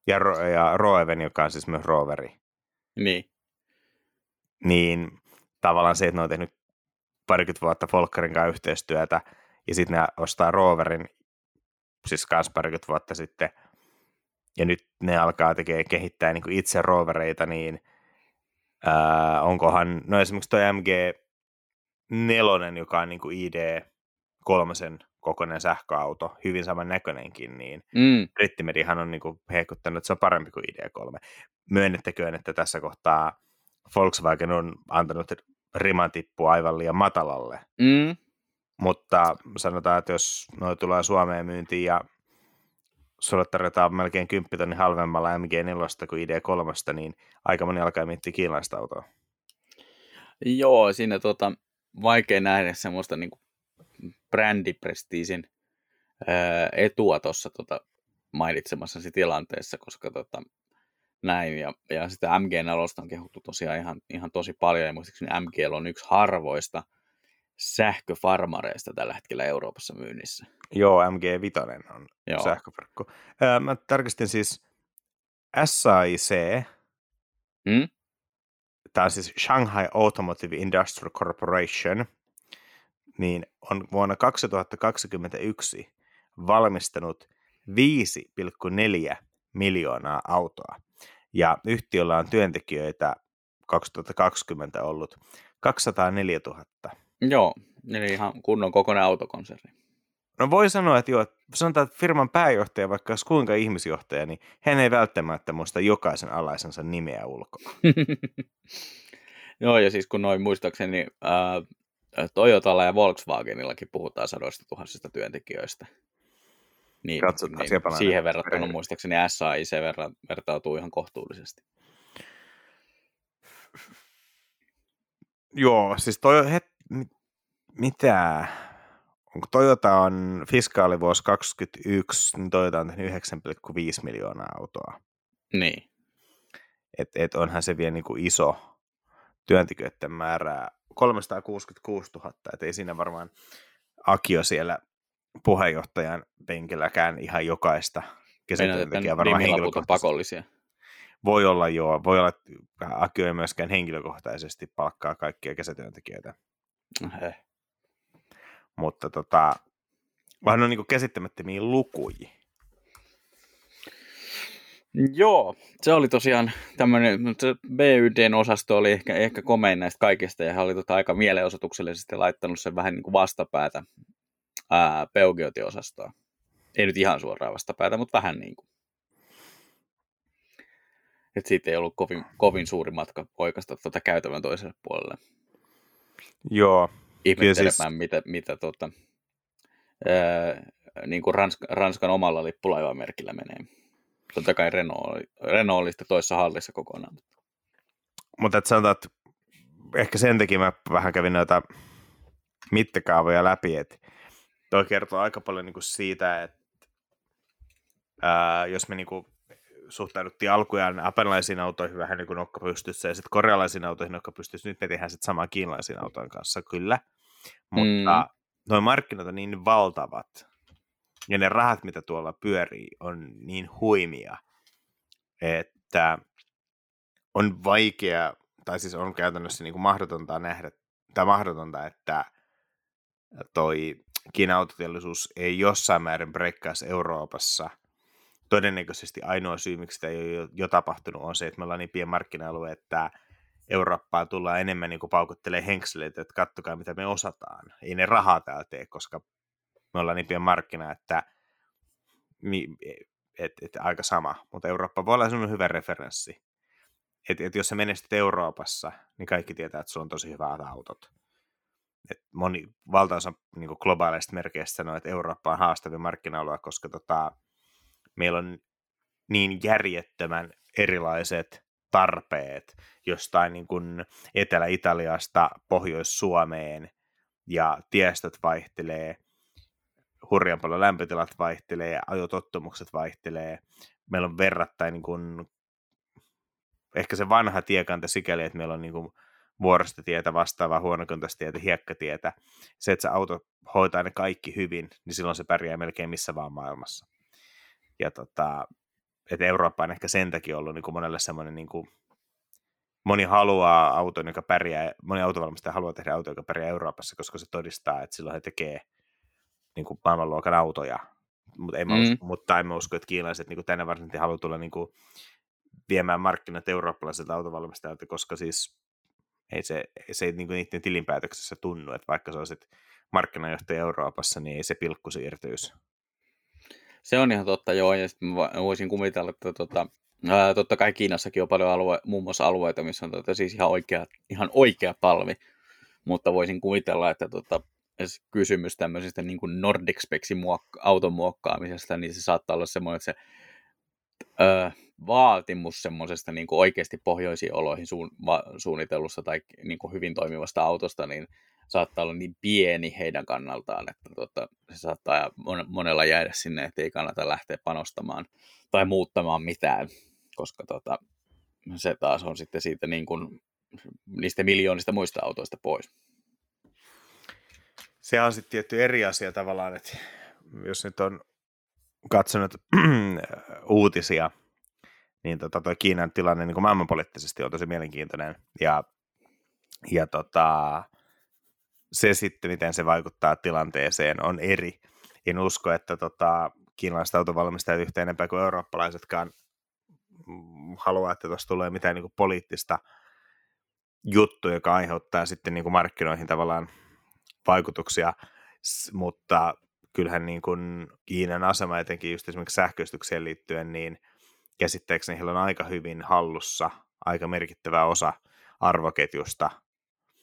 Ja, Ro- ja Roeven, joka on siis myös roveri. Niin. Niin tavallaan se, että ne on tehnyt parikymmentä vuotta Folkkarin kanssa yhteistyötä, ja sitten ne ostaa roverin, siis kanssa parikymmentä vuotta sitten, ja nyt ne alkaa tekee, kehittää niin kuin itse rovereita, niin ää, onkohan, no esimerkiksi tuo MG4, joka on niin kuin ID3 kokoinen sähköauto, hyvin saman näköinenkin, niin Mm. Brittimedihan on niin kuin hehkuttanut, että se on parempi kuin ID3. Myönnettäköön, että tässä kohtaa Volkswagen on antanut riman tippua aivan liian matalalle, Mm. mutta sanotaan, että jos noi tulee Suomeen myyntiin ja sulle tarjotaan melkein 10 tonnin halvemmalla MG4 kuin ID3, niin aika moni alkaa miettiä kiinalaista autoa. Joo, siinä tota, vaikea nähdä semmoista niin brändiprestiisin etua tuossa tota, mainitsemassasi tilanteessa, koska tota, näin, ja, ja sitä MG4 on kehuttu tosiaan ihan, ihan tosi paljon, ja muistaakseni MGL on yksi harvoista sähköfarmareista tällä hetkellä Euroopassa myynnissä. Joo, MG5 on Joo. sähköverkko. Öö, mä tarkistin siis SAIC, Mm? tämä on siis Shanghai Automotive Industrial Corporation, niin on vuonna 2021 valmistanut 5,4 miljoonaa autoa. Ja yhtiöllä on työntekijöitä 2020 ollut 204 000. Joo, eli ihan kunnon kokoinen autokonserni. No voi sanoa, että joo, sanotaan, että firman pääjohtaja, vaikka olisi kuinka ihmisjohtaja, niin hän ei välttämättä muista jokaisen alaisensa nimeä ulkoa. Joo, ja siis kun noin muistaakseni ää, Toyotalla ja Volkswagenillakin puhutaan sadoista tuhansista työntekijöistä. Niin, Katsotaan, niin siihen näin. verrattuna muistaakseni SAIC verra, vertautuu ihan kohtuullisesti. Joo, siis toi, het, mit, mitä? Onko Toyota on fiskaalivuosi 2021, niin Toyota on tehnyt 9,5 miljoonaa autoa. Niin. Et, et onhan se vielä niinku iso työntekijöiden määrää. 366 000, et ei siinä varmaan Akio siellä puheenjohtajan penkilläkään ihan jokaista kesätyöntekijää varmaan henkilökohtaisesti. pakollisia. Voi olla joo, voi olla, että Akio ei myöskään henkilökohtaisesti palkkaa kaikkia kesätyöntekijöitä. Eh. mutta tota, vähän on niin käsittämättömiä lukuja. Joo, se oli tosiaan tämmöinen, BYDn osasto oli ehkä, ehkä komein näistä kaikista ja he oli tota aika mielenosoituksellisesti laittanut sen vähän niin kuin vastapäätä ää, Peugiotin osastoa. Ei nyt ihan suoraan vastapäätä, mutta vähän niin kuin. Et siitä ei ollut kovin, kovin suuri matka oikasta tuota käytävän toiselle puolelle. Joo, Ihmettelemään, siis- mitä, mitä tota, ää, niin kuin Ranska, Ranskan omalla lippulaivamerkillä menee. Totta kai Renault oli, Renault oli sitten toisessa hallissa kokonaan. mutta et sanotaan, että ehkä sen takia mä vähän kävin noita mittakaavoja läpi, että toi kertoo aika paljon niinku siitä, että ää, jos me niinku suhtauduttiin alkujaan apelaisiin autoihin vähän niin kuin nokka pystyssä ja sitten korealaisiin autoihin nokka pystyssä, nyt me tehdään sitten samaa kiinalaisiin autojen kanssa, kyllä. Mutta mm. nuo markkinat on niin valtavat ja ne rahat, mitä tuolla pyörii, on niin huimia, että on vaikea, tai siis on käytännössä niin kuin mahdotonta nähdä, tai mahdotonta, että toi Kiinan autoteollisuus ei jossain määrin breikkaisi Euroopassa. Todennäköisesti ainoa syy, miksi sitä ei ole jo, tapahtunut, on se, että me ollaan niin pieni markkina-alue, että Eurooppaa tullaan enemmän niin paukuttelee henkseleitä, että kattokaa mitä me osataan. Ei ne rahaa täällä tee, koska me ollaan niin pieni markkina, että mi, et, et, aika sama. Mutta Eurooppa voi olla sellainen hyvä referenssi. Et, et jos sä menestyt Euroopassa, niin kaikki tietää, että sulla on tosi hyvät autot. Et moni, valtaosa niin globaaleista merkeistä sanoo, että Eurooppa on haastavin markkina koska tota, meillä on niin järjettömän erilaiset tarpeet jostain niin kuin Etelä-Italiasta Pohjois-Suomeen ja tiestöt vaihtelee, hurjan paljon lämpötilat vaihtelee, ajotottumukset vaihtelee. Meillä on verrattain niin kuin, ehkä se vanha tiekanta sikäli, että meillä on niin kuin vuoristotietä vastaavaa, huonokuntoistietä, hiekkatietä. Se, että se auto hoitaa ne kaikki hyvin, niin silloin se pärjää melkein missä vaan maailmassa. Ja tota, että Eurooppa on ehkä sen takia ollut niin kuin monelle semmoinen, niin kuin, moni haluaa auton, joka pärjää, moni autovalmistaja haluaa tehdä auto, joka pärjää Euroopassa, koska se todistaa, että silloin he tekee niin kuin maailmanluokan autoja. Mutta en, mm. usko, mutta en mä usko, että kiinalaiset niin kuin tänne varsinaisesti haluaa tulla niin kuin, viemään markkinat eurooppalaiselta autovalmistajalta, koska siis ei se, se ei niin kuin niiden tilinpäätöksessä tunnu, että vaikka se olisi markkinajohtaja Euroopassa, niin ei se pilkku siirtyisi. Se on ihan totta, joo, ja sitten voisin kuvitella, että tota, ää, totta kai Kiinassakin on paljon alue, muun muassa alueita, missä on tota, siis ihan oikea, ihan oikea talvi, mutta voisin kuvitella, että tota, kysymys tämmöisestä niin kuin Nordic muokka- auton muokkaamisesta, niin se saattaa olla semmoinen, että se ää, vaatimus semmoisesta niin kuin oikeasti pohjoisiin oloihin suun, va, suunnitellusta tai niin kuin hyvin toimivasta autosta, niin saattaa olla niin pieni heidän kannaltaan, että tota, se saattaa monella jäädä sinne, että ei kannata lähteä panostamaan tai muuttamaan mitään, koska tota, se taas on sitten siitä niin kuin, niistä miljoonista muista autoista pois. Se on sitten tietty eri asia tavallaan, että jos nyt on katsonut uutisia, niin tota, toi Kiinan tilanne niin kuin maailmanpoliittisesti on tosi mielenkiintoinen. Ja, ja tota, se sitten, miten se vaikuttaa tilanteeseen, on eri. En usko, että tota, kiinalaiset autovalmistajat yhtä enempää kuin eurooppalaisetkaan haluaa, että tuossa tulee mitään niin kuin poliittista juttu, joka aiheuttaa sitten niin kuin markkinoihin tavallaan vaikutuksia, mutta kyllähän niin kuin Kiinan asema etenkin just esimerkiksi sähköistykseen liittyen, niin käsittääkseni heillä on aika hyvin hallussa aika merkittävä osa arvoketjusta.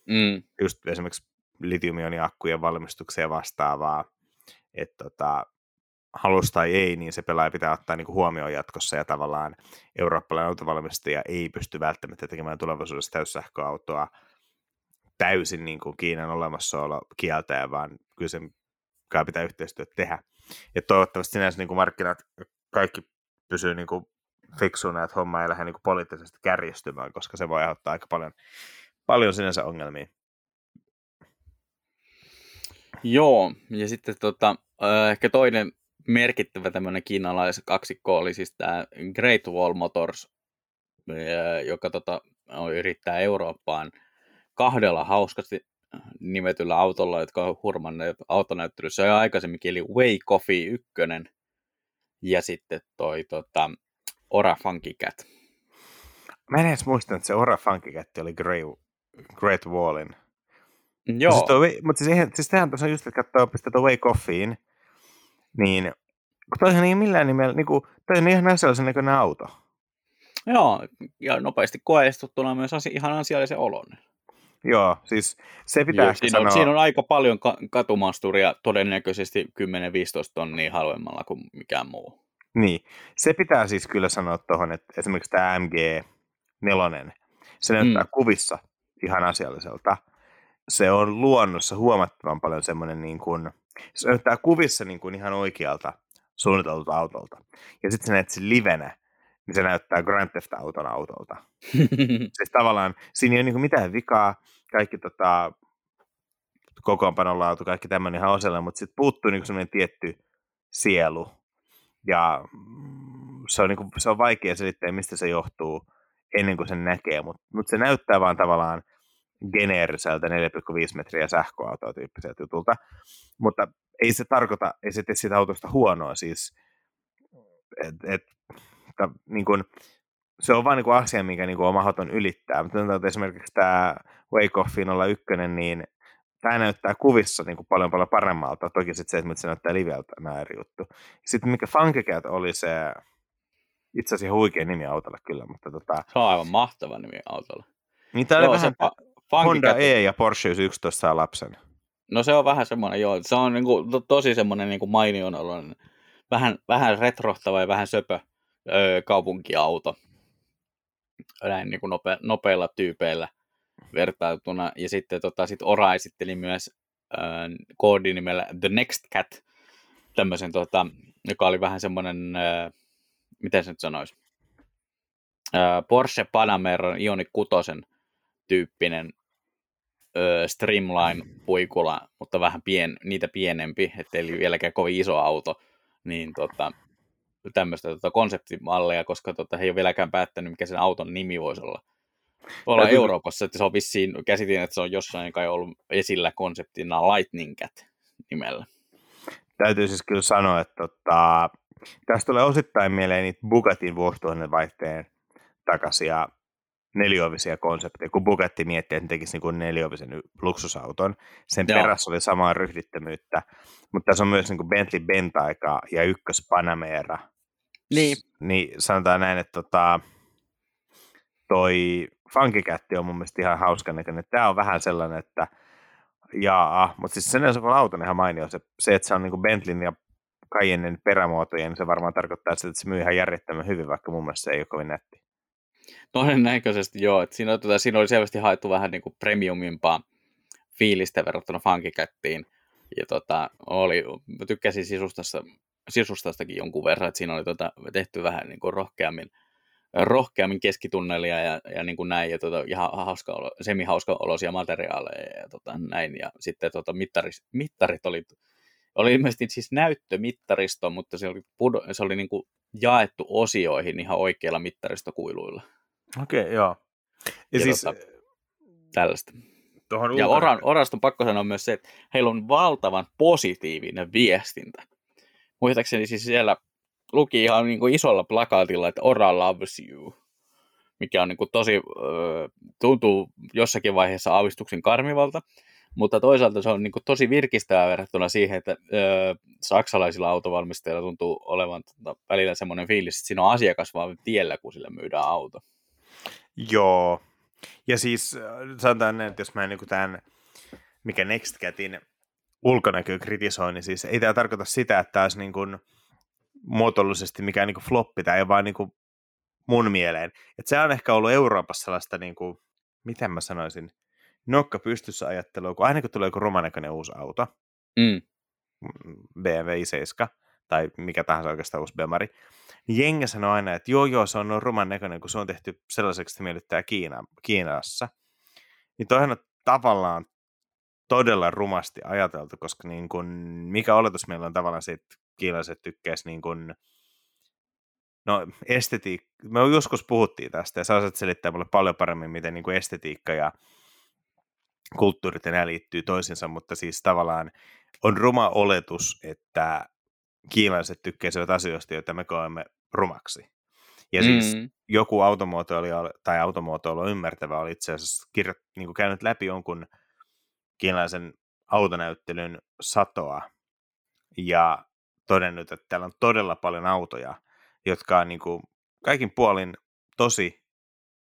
Mm. Just esimerkiksi litiumioniakkujen valmistukseen vastaavaa, että tota, halus tai ei, niin se pelaaja pitää ottaa niin kuin huomioon jatkossa, ja tavallaan eurooppalainen autovalmistaja ei pysty välttämättä tekemään tulevaisuudessa täyssähköautoa täysin niin kuin Kiinan olemassaolo kieltää, vaan kyllä sen kai pitää yhteistyötä tehdä. Ja toivottavasti sinänsä niin kuin markkinat kaikki pysyy niin kuin fiksuna, että homma ei lähde niin kuin poliittisesti kärjistymään, koska se voi aiheuttaa aika paljon, paljon sinänsä ongelmia. Joo, ja sitten tota, ehkä toinen merkittävä tämmöinen kiinalais kaksikko oli siis tämä Great Wall Motors, joka tota, yrittää Eurooppaan kahdella hauskasti nimetyllä autolla, jotka on hurmanneet autonäyttelyssä jo aikaisemminkin, eli Way Coffee 1 ja sitten toi tota, Ora Funky Cat. Mä en edes muista, että se Ora Funky Cat oli Great Wallin Joo. Siis, toi, mutta siis, siis tehän tuossa just, että katsoo, pistää tuon Way Coffeein, niin toihan ei millään nimellä, niin kuin, toi on ihan asiallisen näköinen auto. Joo, ja nopeasti koeistuttuna myös asi, ihan asiallisen olon. Joo, siis se pitää Joo, siinä, sanoa... on, siinä on aika paljon ka- katumasturia, todennäköisesti 10-15 tonnia halvemmalla kuin mikään muu. Niin, se pitää siis kyllä sanoa tuohon, että esimerkiksi tämä MG4, se näyttää mm. kuvissa ihan asialliselta, se on luonnossa huomattavan paljon semmoinen, niin kuin, se näyttää kuvissa niin kuin ihan oikealta suunniteltulta autolta. Ja sitten se näet livenä, niin se näyttää Grand Theft Auton autolta. siis tavallaan siinä ei ole niin kuin mitään vikaa, kaikki tota, kokoonpanolaatu, kaikki tämmöinen ihan oselle, mutta sitten puuttuu niin semmoinen tietty sielu. Ja se on, niin kuin, se on vaikea selittää, mistä se johtuu ennen kuin sen näkee, mutta mut se näyttää vaan tavallaan geneeriseltä 4,5 metriä sähköautoa tyyppiseltä jutulta. Mutta ei se tarkoita, ei se tee siitä autosta huonoa siis. Et, et, ta, niin kun, se on vain niin asia, mikä niin oma mahdoton ylittää. Mutta että esimerkiksi tämä Wake Offin 01, niin tämä näyttää kuvissa niin kuin paljon paljon paremmalta. Toki sitten se, että se näyttää liveltä, nämä eri juttu. Sitten mikä Funkecat oli se, itse asiassa huikea nimi autolle kyllä, mutta tota... Se on aivan mahtava nimi autolle. Niin tämä oli vähän, se, Honda E ja Porsche 11 saa lapsen. No se on vähän semmoinen, joo. Se on niin kuin, to, tosi semmoinen niin kuin mainion oloinen, vähän, vähän retrohtava ja vähän söpö öö, kaupunkiauto. Näin niin kuin nope, nopeilla tyypeillä vertailtuna. Ja sitten tota, sit Ora esitteli myös öö, koodinimellä The Next Cat, tämmöisen, tota, joka oli vähän semmoinen, öö, miten se nyt sanoisi, öö, Porsche Panamera Ioni 6 tyyppinen ö, Streamline-puikula, mutta vähän pien, niitä pienempi, ettei vieläkään kovin iso auto, niin tota, tämmöistä tota, konseptimalleja, koska tota, he ei ole vieläkään päättänyt, mikä sen auton nimi voisi olla. Olla Täytyy... Euroopassa, että se on vissiin, käsitin, että se on jossain kai ollut esillä konseptina Lightning Cat nimellä. Täytyy siis kyllä sanoa, että tota, tästä tulee osittain mieleen niitä Bugatin vuosituhannen vaihteen takaisia neliovisia konsepteja, kun Bugatti miettii, että tekisi niin neliovisen luksusauton. Sen Joo. perässä oli samaa ryhdittömyyttä, mutta tässä on myös niin kuin Bentley Bentaika ja ykkös Panamera. Niin. Niin sanotaan näin, että tota, toi Funky Cat on mun mielestä ihan hauskan näköinen. Tämä on vähän sellainen, että jaa, mutta siis sen on auton ihan mainio. Se, se että se on niin Bentleyn ja Cayennen perämuotoja, niin se varmaan tarkoittaa sitä, että se myy ihan järjettömän hyvin, vaikka mun mielestä se ei ole kovin netti. Todennäköisesti joo. Että siinä, tuota, siinä oli selvästi haettu vähän niin kuin premiumimpaa fiilistä verrattuna Funkikattiin. Ja tota, oli, mä tykkäsin sisustasta, sisustastakin jonkun verran, että siinä oli tota, tehty vähän niin kuin rohkeammin, rohkeammin keskitunnelia ja, ja niin kuin näin, ja tota, ihan hauska olo, semi-hauska olosia materiaaleja ja tota, näin, ja sitten tota, mittaris, mittarit oli, oli ilmeisesti siis näyttömittaristo, mutta se oli, se oli niin kuin jaettu osioihin ihan oikeilla mittaristokuiluilla. Okei, okay, joo. Ja, ja siis, tota, tällaista. Ja Oran, Oraston pakko sanoa myös se, että heillä on valtavan positiivinen viestintä. Muistaakseni siis siellä luki ihan niin kuin isolla plakaatilla, että Ora loves you, mikä on niin kuin tosi, tuntuu jossakin vaiheessa aavistuksen karmivalta, mutta toisaalta se on niin kuin tosi virkistävää verrattuna siihen, että ö, saksalaisilla autovalmistajilla tuntuu olevan tota, välillä semmoinen fiilis, että siinä on asiakas vaan tiellä, kun sillä myydään auto. Joo, ja siis sanotaan näin, että jos mä niin tämän, mikä NextCatin ulkonäköä kritisoin, niin siis ei tämä tarkoita sitä, että tämä olisi niin kuin muotollisesti mikään niin kuin floppi, tai ei vaan niin kuin mun mieleen. Että se on ehkä ollut Euroopassa sellaista, niin kuin, miten mä sanoisin, nokka pystyssä ajattelua, kun aina kun tulee joku romanäköinen uusi auto, mm. BMW i7, tai mikä tahansa oikeastaan uusi Bemari, niin jengi sanoo aina, että joo joo, se on ruman näköinen, kun se on tehty sellaiseksi, että miellyttää Kiina, Kiinassa. Niin toihan on tavallaan todella rumasti ajateltu, koska niin kun, mikä oletus meillä on tavallaan se, että kiinalaiset tykkäisi niin kun, no estetiikka, me joskus puhuttiin tästä ja sä osaat selittää mulle paljon paremmin, miten niin estetiikka ja kulttuurit ja nämä liittyy toisiinsa, mutta siis tavallaan on ruma oletus, että kiinalaiset tykkäisivät asioista, joita me koemme rumaksi. Ja siis mm. joku automuotoilu tai automuotoilu ymmärtävä oli itse asiassa kirjo, niin kuin käynyt läpi jonkun kiinalaisen autonäyttelyn satoa ja todennut, että täällä on todella paljon autoja, jotka on niin kuin kaikin puolin tosi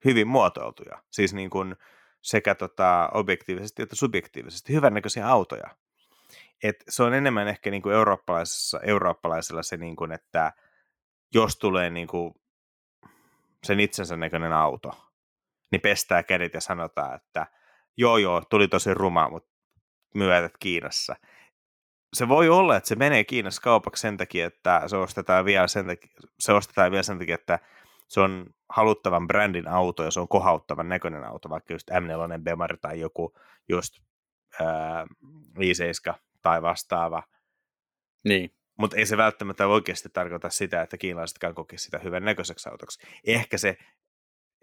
hyvin muotoiltuja. Siis niin kuin sekä tota objektiivisesti että subjektiivisesti hyvännäköisiä autoja. Et se on enemmän ehkä niin kuin eurooppalaisessa, eurooppalaisella se, niin kuin, että jos tulee niin kuin sen itsensä näköinen auto, niin pestää kädet ja sanotaan, että joo joo, tuli tosi ruma, mutta myötät Kiinassa. Se voi olla, että se menee Kiinassa kaupaksi sen takia, että se ostetaan vielä sen takia, se ostetaan vielä sen takia että se on haluttavan brändin auto ja se on kohauttavan näköinen auto, vaikka just M4 Bemari tai joku just ää, i7 tai vastaava. Niin. Mutta ei se välttämättä oikeasti tarkoita sitä, että kiinalaisetkaan kokisivat sitä hyvän näköiseksi autoksi. Ehkä se,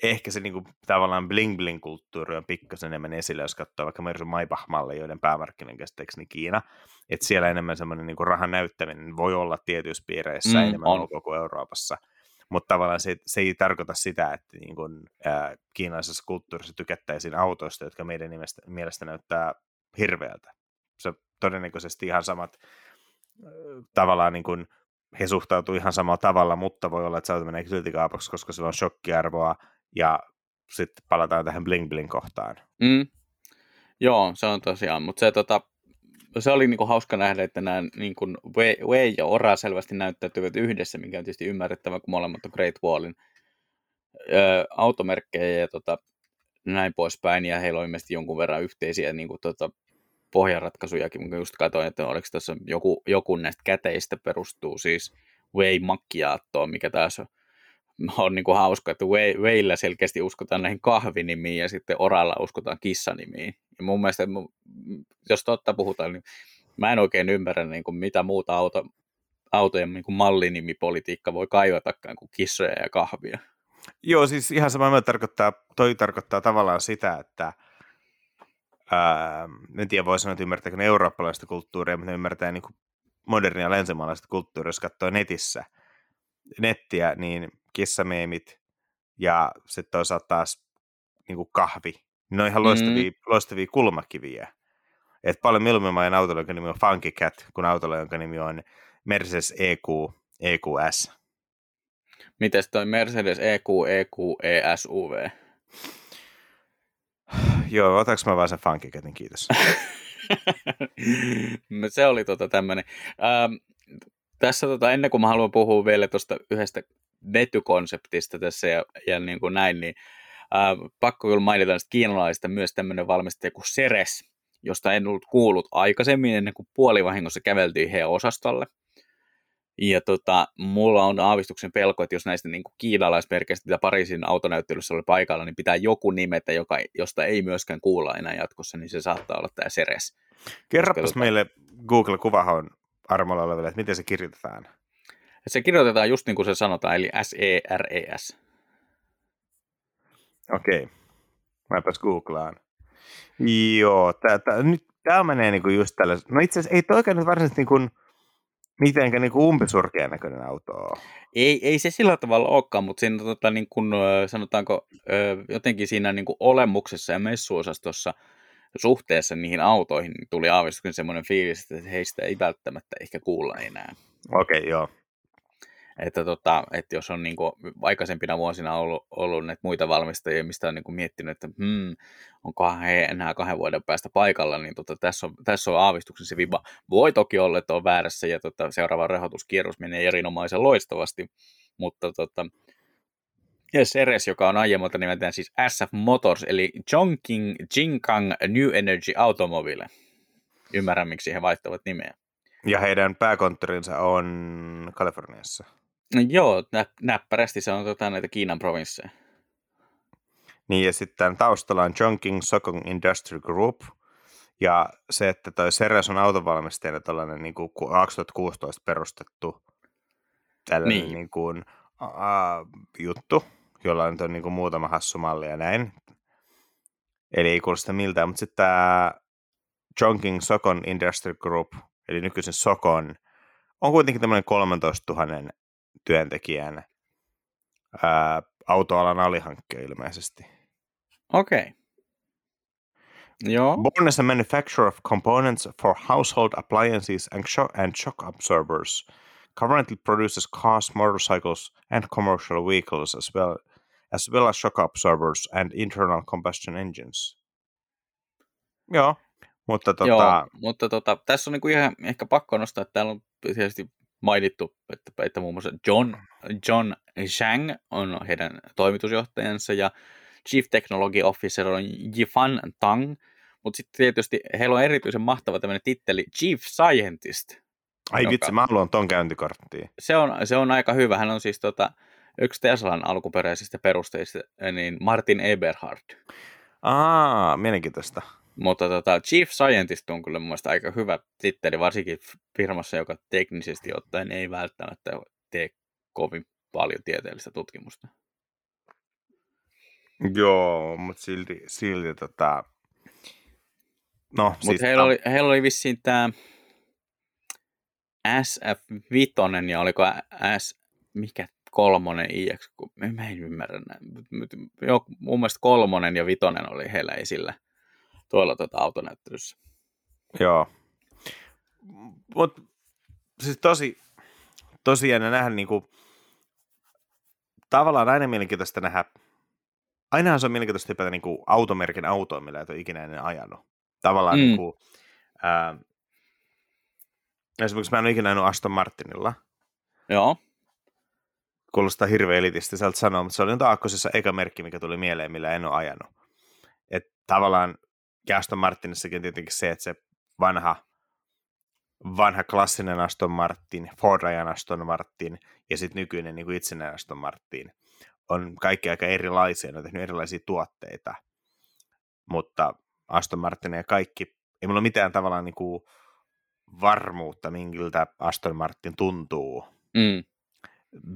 ehkä se niinku, tavallaan bling-bling-kulttuuri on pikkasen enemmän esillä, jos katsoo vaikka Mersu Maybach-malle, joiden päämarkkinan käsitteeksi Kiina. Että siellä enemmän semmoinen niinku rahan näyttäminen voi olla tietyissä piireissä mm, enemmän on. koko Euroopassa. Mutta tavallaan se, se ei tarkoita sitä, että niin kun, ää, kiinalaisessa kulttuurissa tykättäisiin autoista, jotka meidän mielestä, mielestä näyttää hirveältä. Se todennäköisesti ihan samat tavallaan niin kuin he suhtautuu ihan samalla tavalla, mutta voi olla, että se menee silti kaapaksi, koska sillä on shokkiarvoa ja sitten palataan tähän bling bling kohtaan. Mm. Joo, se on tosiaan, mutta se, tota, se oli niinku hauska nähdä, että nämä niinku Way, Way ja Ora selvästi näyttäytyvät yhdessä, mikä on tietysti ymmärrettävä, kun molemmat on Great Wallin ö, automerkkejä ja tota, näin poispäin, ja heillä on ilmeisesti jonkun verran yhteisiä niin kuin, tota, pohjaratkaisujakin, mutta just katsoin, että oliko tässä joku, joku näistä käteistä perustuu siis Way Macchiatoon, mikä taas on niin kuin hauska, että Weillä selkeästi uskotaan näihin kahvinimiin ja sitten Oralla uskotaan kissanimiin. Ja mun mielestä, jos totta puhutaan, niin mä en oikein ymmärrä, niin kuin mitä muuta auto, autojen niin kuin mallinimipolitiikka voi kaivatakaan kuin kissoja ja kahvia. Joo, siis ihan sama tarkoittaa, toi tarkoittaa tavallaan sitä, että ää, en tiedä, voi sanoa, että ymmärtääkö ne eurooppalaista kulttuuria, mutta ne ymmärtää niin kuin modernia länsimaalaista kulttuuria, jos katsoo netissä nettiä, niin kissameemit ja sitten toisaalta taas niin kuin kahvi. Ne on ihan loistavia, mm. loistavia kulmakiviä. Et paljon mieluummin mä ajan autolla, jonka nimi on Funky Cat, kuin autolla, jonka nimi on Mercedes EQ, EQS. Mites toi Mercedes EQ, EQ, ESUV? Joo, otaks mä vaan sen Funky Catin, kiitos. se oli tota tämmönen. Ähm, tässä tota, ennen kuin mä haluan puhua vielä tuosta yhdestä vetykonseptista tässä ja, ja niin kuin näin, niin ää, pakko kyllä mainita näistä kiinalaisista myös tämmöinen valmistaja kuin Seres, josta en ollut kuullut aikaisemmin ennen kuin puolivahingossa käveltiin heidän osastolle. Ja tota, mulla on aavistuksen pelko, että jos näistä niin kiinalaismerkeistä, mitä Pariisin autonäyttelyssä oli paikalla, niin pitää joku nimetä, joka, josta ei myöskään kuulla enää jatkossa, niin se saattaa olla tämä Seres. Kerropas tota... meille Google-kuvahan armolla oleville, että miten se kirjoitetaan. Se kirjoitetaan just niin kuin se sanotaan, eli S-E-R-E-S. E Okei. Okay. Mäpäs googlaan. Joo, tää, tää, nyt tämä menee niinku just tällä. No itse asiassa ei toikaan nyt varsinaisesti niinku, mitenkään niinku umpisurkean näköinen auto ole. Ei, ei se sillä tavalla olekaan, mutta siinä tota, niin kuin, sanotaanko jotenkin siinä niin kuin olemuksessa ja messuosastossa suhteessa niihin autoihin niin tuli aavistuksen semmoinen fiilis, että heistä ei välttämättä ehkä kuulla enää. Okei, okay, joo. Että, tota, että jos on niin kuin, aikaisempina vuosina ollut, ollut näitä muita valmistajia, mistä on niin kuin, miettinyt, että hmm, onkohan he enää kahden vuoden päästä paikalla, niin tota, tässä, on, tässä on aavistuksen se viba. Voi toki olla, että on väärässä ja tota, seuraava rahoituskierros menee erinomaisen loistavasti, mutta tota, Seres, joka on aiemmalta nimeltään siis SF Motors, eli Chongqing Jinkang New Energy Automobile. Ymmärrän, miksi he vaihtavat nimeä. Ja heidän pääkonttorinsa on Kaliforniassa. No joo, nä- näppärästi se on tota, näitä Kiinan provinsseja. Niin ja sitten taustalla on Chongqing Sokong Industrial Group. Ja se, että toi Seres on autovalmistajana tällainen niin kuin 2016 perustettu tällainen niin. Niin kuin, uh, juttu, jolla nyt on niin kuin muutama hassu malli ja näin. Eli ei kuulosta miltään, mutta sitten tämä Chongqing Sokon Industrial Group, eli nykyisen Sokon, on kuitenkin tämmöinen 13 000 työntekijän ää, autoalan alihankkeen ilmeisesti. Okei. Okay. Joo. Born as a manufacturer of components for household appliances and shock, and shock absorbers, currently produces cars, motorcycles, and commercial vehicles as well as well as shock absorbers and internal combustion engines. Joo, mutta, tota... Joo, mutta tota, tässä on niinku ihan ehkä pakko nostaa, että täällä on tietysti mainittu, että, että muun muassa John, John Zhang on heidän toimitusjohtajansa ja Chief Technology Officer on Yifan Tang, mutta sitten tietysti heillä on erityisen mahtava tämmöinen titteli Chief Scientist. Ai joka, vitsi, mä haluan ton käyntikorttiin. Se on, se on aika hyvä. Hän on siis tota, yksi Teslan alkuperäisistä perusteista, niin Martin Eberhard. Aa, mielenkiintoista. Mutta tota, Chief Scientist on kyllä mun aika hyvä titteli, varsinkin firmassa, joka teknisesti ottaen ei välttämättä tee kovin paljon tieteellistä tutkimusta. Joo, mutta silti, silti tota... No, Mutta siis heillä, oli, heillä oli vissiin tämä SF5 ja oliko S, mikä kolmonen IX, kun mä en ymmärrä näin. Joo, mun mielestä kolmonen ja vitonen oli heillä esillä tuolla tuota autonäyttelyssä. Joo. Mutta siis tosi, tosi jännä nähdä niinku, tavallaan aina mielenkiintoista nähdä, ainahan se on mielenkiintoista hypätä niinku automerkin autoon, millä et ole ikinä ennen ajanut. Tavallaan mm. niinku, ää, esimerkiksi mä en ole ikinä ajanut Aston Martinilla. Joo. Kuulostaa hirveän elitisti sieltä sanoa, mutta se oli nyt aakkosessa eka merkki, mikä tuli mieleen, millä en ole ajanut. Et tavallaan ja Aston Martinissakin tietenkin se, että se vanha, vanha klassinen Aston Martin, Ford ajan Aston Martin ja sitten nykyinen niin kuin itsenäinen Aston Martin, on kaikki aika erilaisia, ne on tehnyt erilaisia tuotteita, mutta Aston Martin ja kaikki, ei mulla mitään tavallaan niin kuin varmuutta, minkiltä Aston Martin tuntuu. Mm.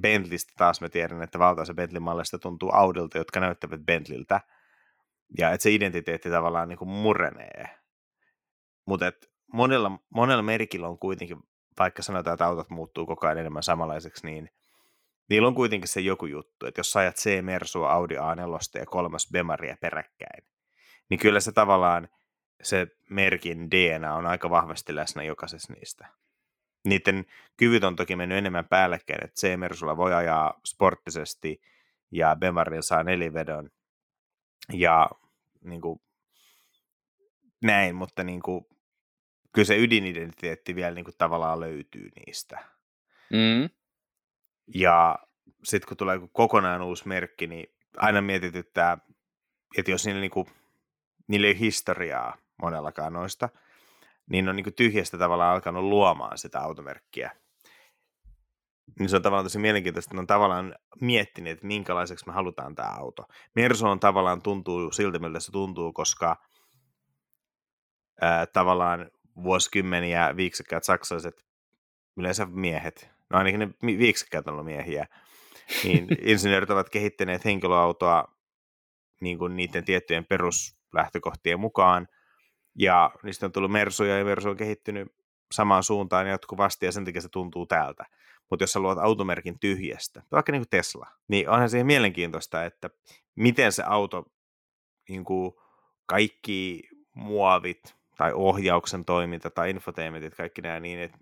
Bentleystä taas mä tiedän, että valtaosa Bentley-mallista tuntuu Audilta, jotka näyttävät Bentleyltä. Ja että se identiteetti tavallaan niin kuin murenee. Mutta monella, monella merkillä on kuitenkin, vaikka sanotaan, että autot muuttuu koko ajan enemmän samanlaiseksi, niin niillä on kuitenkin se joku juttu, että jos sä ajat C-Mersua, Audi A4 ja kolmas Bemaria peräkkäin, niin kyllä se tavallaan se merkin DNA on aika vahvasti läsnä jokaisessa niistä. Niiden kyvyt on toki mennyt enemmän päällekkäin, että C-Mersulla voi ajaa sporttisesti ja Bemarin saa nelivedon ja niin kuin, näin, mutta niin kuin, kyllä se ydinidentiteetti vielä niin kuin, tavallaan löytyy niistä. Mm. Ja sitten kun tulee kokonaan uusi merkki, niin aina mietityttää, että jos niillä, niin kuin, niillä ei historiaa monellakaan noista, niin on niin kuin tyhjästä tavallaan alkanut luomaan sitä automerkkiä. Niin se on tavallaan tosi mielenkiintoista, että ne on tavallaan miettineet, että minkälaiseksi me halutaan tämä auto. Mersu on tavallaan tuntuu siltä, miltä se tuntuu, koska ää, tavallaan vuosikymmeniä viiksekkäät saksalaiset, yleensä miehet, no ainakin ne viiksekkäät on ollut miehiä, niin insinöörit ovat kehittäneet henkilöautoa niin kuin niiden tiettyjen peruslähtökohtien mukaan, ja niistä on tullut Mersuja, ja Mersu on kehittynyt samaan suuntaan jatkuvasti, ja sen takia se tuntuu täältä. Mutta jos sä luot automerkin tyhjästä, vaikka niin kuin Tesla, niin onhan siihen mielenkiintoista, että miten se auto, niin kuin kaikki muovit, tai ohjauksen toiminta tai infotainmentit, kaikki nämä niin, että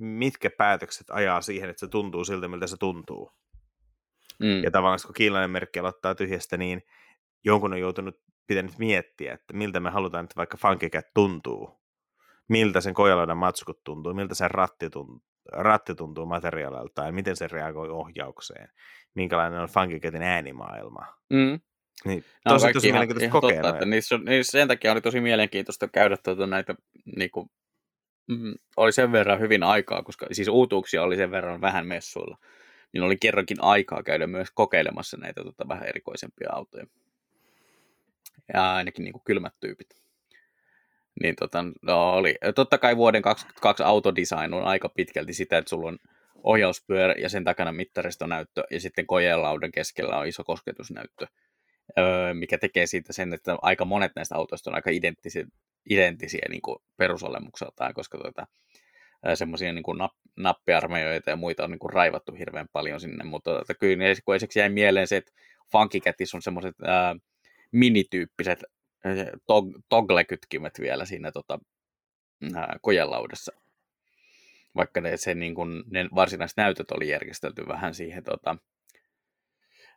mitkä päätökset ajaa siihen, että se tuntuu siltä, miltä se tuntuu. Mm. Ja tavallaan kun kiinalainen merkki aloittaa tyhjästä, niin jonkun on joutunut pitänyt miettiä, että miltä me halutaan, että vaikka Funkicat tuntuu. Miltä sen kojaloiden matskut tuntuu, miltä sen ratti tuntuu, ratti tuntuu materiaaliltaan, miten se reagoi ohjaukseen, minkälainen on Funkicatin äänimaailma. Mm. Niin, tosi, tosi mielenkiintoista kokea. Totta, että niissä, niissä, sen takia oli tosi mielenkiintoista käydä tuota näitä, niin kuin, mm, oli sen verran hyvin aikaa, koska siis uutuuksia oli sen verran vähän messuilla, niin oli kerrankin aikaa käydä myös kokeilemassa näitä tuota, vähän erikoisempia autoja. Ja ainakin niin kuin kylmät tyypit. Niin tota, no oli. Totta kai vuoden 2022 autodesign on aika pitkälti sitä, että sulla on ohjauspyörä ja sen takana mittaristonäyttö ja sitten kojelaudan keskellä on iso kosketusnäyttö öö, mikä tekee siitä sen, että aika monet näistä autoista on aika identtisiä, identtisiä niin kuin perusolemukseltaan, koska tuota, semmoisia niin kuin napp, nappiarmeijoita ja muita on niin kuin raivattu hirveän paljon sinne, mutta tuota, kyllä esimerkiksi jäi mieleen se, että Funky on semmoiset minityyppiset tog, toggle-kytkimet vielä siinä tota, kojelaudassa, vaikka ne, se, niin kuin, ne varsinaiset näytöt oli järjestelty vähän siihen tota,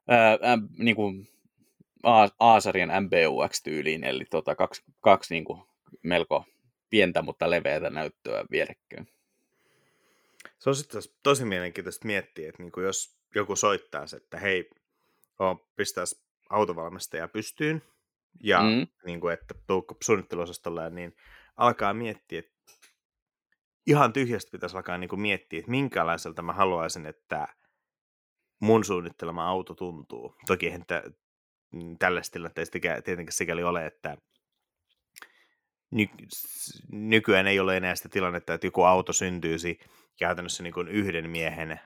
ää, niin kuin A-sarjan MBUX-tyyliin, eli tota, kaksi, kaksi niin kuin melko pientä, mutta leveätä näyttöä vierekkäin. Se on sitten tosi mielenkiintoista miettiä, että niin jos joku soittaa, että hei, pistäisi autovalmistaja pystyyn, ja mm. niin kuin, että tuukko suunnitteluosastolle, niin alkaa miettiä, että ihan tyhjästä pitäisi alkaa niin kuin miettiä, että minkälaiselta mä haluaisin, että mun suunnittelema auto tuntuu. Toki eihän Mm, tällaista tilanteesta tietenkin sikäli ole, että ny- nykyään ei ole enää sitä tilannetta, että joku auto syntyisi käytännössä niin kuin yhden miehen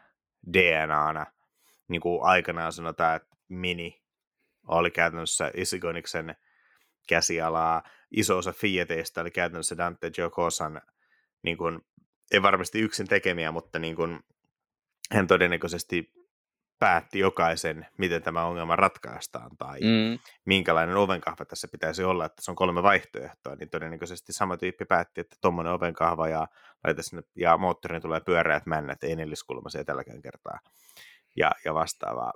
DNAna, niin kuin aikanaan sanotaan, että Mini oli käytännössä Isigoniksen käsialaa, iso osa Fiateista oli käytännössä Dante Giocosan, niin kuin, ei varmasti yksin tekemiä, mutta niin kuin, hän todennäköisesti päätti jokaisen, miten tämä ongelma ratkaistaan tai mm. minkälainen ovenkahva tässä pitäisi olla, että se on kolme vaihtoehtoa, niin todennäköisesti sama tyyppi päätti, että tuommoinen ovenkahva ja, sinne, ja moottorin tulee pyöreät männät, ei neliskulmaisia tälläkään kertaa ja, ja vastaavaa.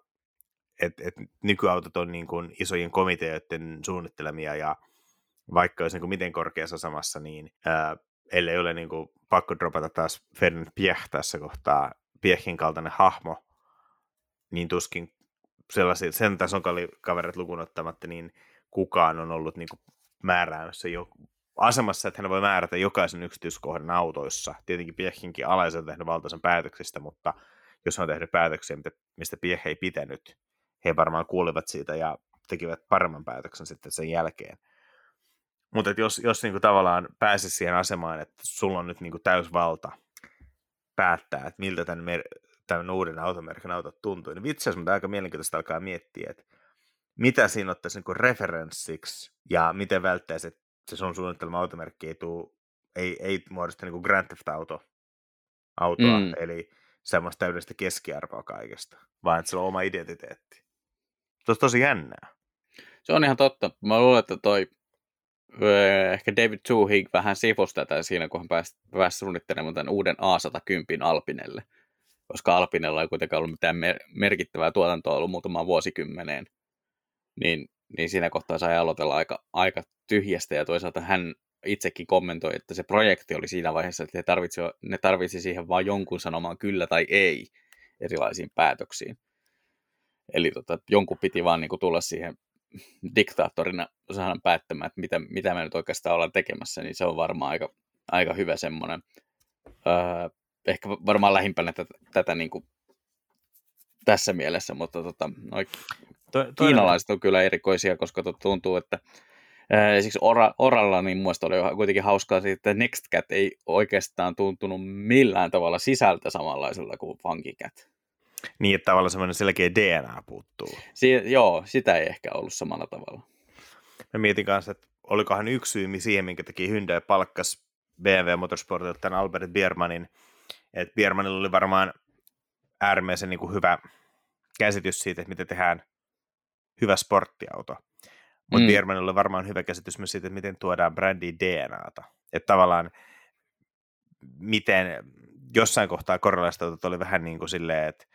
Et, et nykyautot on niin kuin isojen komiteoiden suunnittelemia ja vaikka olisi niin kuin miten korkeassa asemassa, niin ää, ellei ole niin kuin pakko dropata taas Ferdinand Piech tässä kohtaa, Piechin kaltainen hahmo, niin tuskin sellaisia, sen tason kaverit lukuun ottamatta, niin kukaan on ollut niin määräämässä jo asemassa, että hän voi määrätä jokaisen yksityiskohdan autoissa. Tietenkin Piechinkin alaiset on tehnyt valtaisen päätöksistä, mutta jos on tehnyt päätöksiä, mistä Piech ei pitänyt he varmaan kuulivat siitä ja tekivät paremman päätöksen sitten sen jälkeen. Mutta jos, jos niinku tavallaan pääsisi siihen asemaan, että sulla on nyt niinku täysvalta päättää, että miltä tämän, mer- tämän uuden automerkin autot tuntuu, niin vitsi, mutta aika mielenkiintoista alkaa miettiä, että mitä siinä ottaisi niinku referenssiksi ja miten välttäisi, että se sun suunnittelema automerkki ei, tuu, ei, ei muodosta niinku Grand Theft Auto autoa, mm. eli semmoista täydellistä keskiarvoa kaikesta, vaan että se on oma identiteetti. Olisi tosi jännää. Se on ihan totta. Mä luulen, että toi ehkä David Tuhig vähän sivusi tätä siinä, kun hän pääsi, pääsi suunnittelemaan tämän uuden A110 Alpinelle, koska Alpinella ei kuitenkaan ollut mitään mer- merkittävää tuotantoa ollut muutamaan vuosikymmeneen, niin, niin siinä kohtaa sai aloitella aika, aika tyhjästä, ja toisaalta hän itsekin kommentoi, että se projekti oli siinä vaiheessa, että tarvitsi, ne tarvitsi siihen vain jonkun sanomaan kyllä tai ei erilaisiin päätöksiin. Eli tota, jonkun piti vaan niin kuin tulla siihen diktaattorina saadaan päättämään, että mitä, mitä me nyt oikeastaan ollaan tekemässä, niin se on varmaan aika, aika hyvä semmoinen. Öö, ehkä varmaan lähimpänä tätä, tätä niin kuin tässä mielessä, mutta tota, noi to, kiinalaiset on kyllä erikoisia, koska tuntuu, että Siksi Ora, Oralla niin muista oli kuitenkin hauskaa että Nextcat ei oikeastaan tuntunut millään tavalla sisältä samanlaiselta kuin Funkycat. Niin, että tavallaan semmoinen selkeä DNA puuttuu. Si- joo, sitä ei ehkä ollut samalla tavalla. Mä mietin kanssa, että olikohan yksi syy siihen, minkä teki Hyundai palkkas BMW Motorsportilta tämän Albert Biermanin, että Biermanilla oli varmaan äärimmäisen niin kuin hyvä käsitys siitä, että miten tehdään hyvä sporttiauto. Mutta mm. Biermanilla oli varmaan hyvä käsitys myös siitä, että miten tuodaan brändi DNAta. Että tavallaan miten jossain kohtaa korrelaista oli vähän niin kuin silleen, että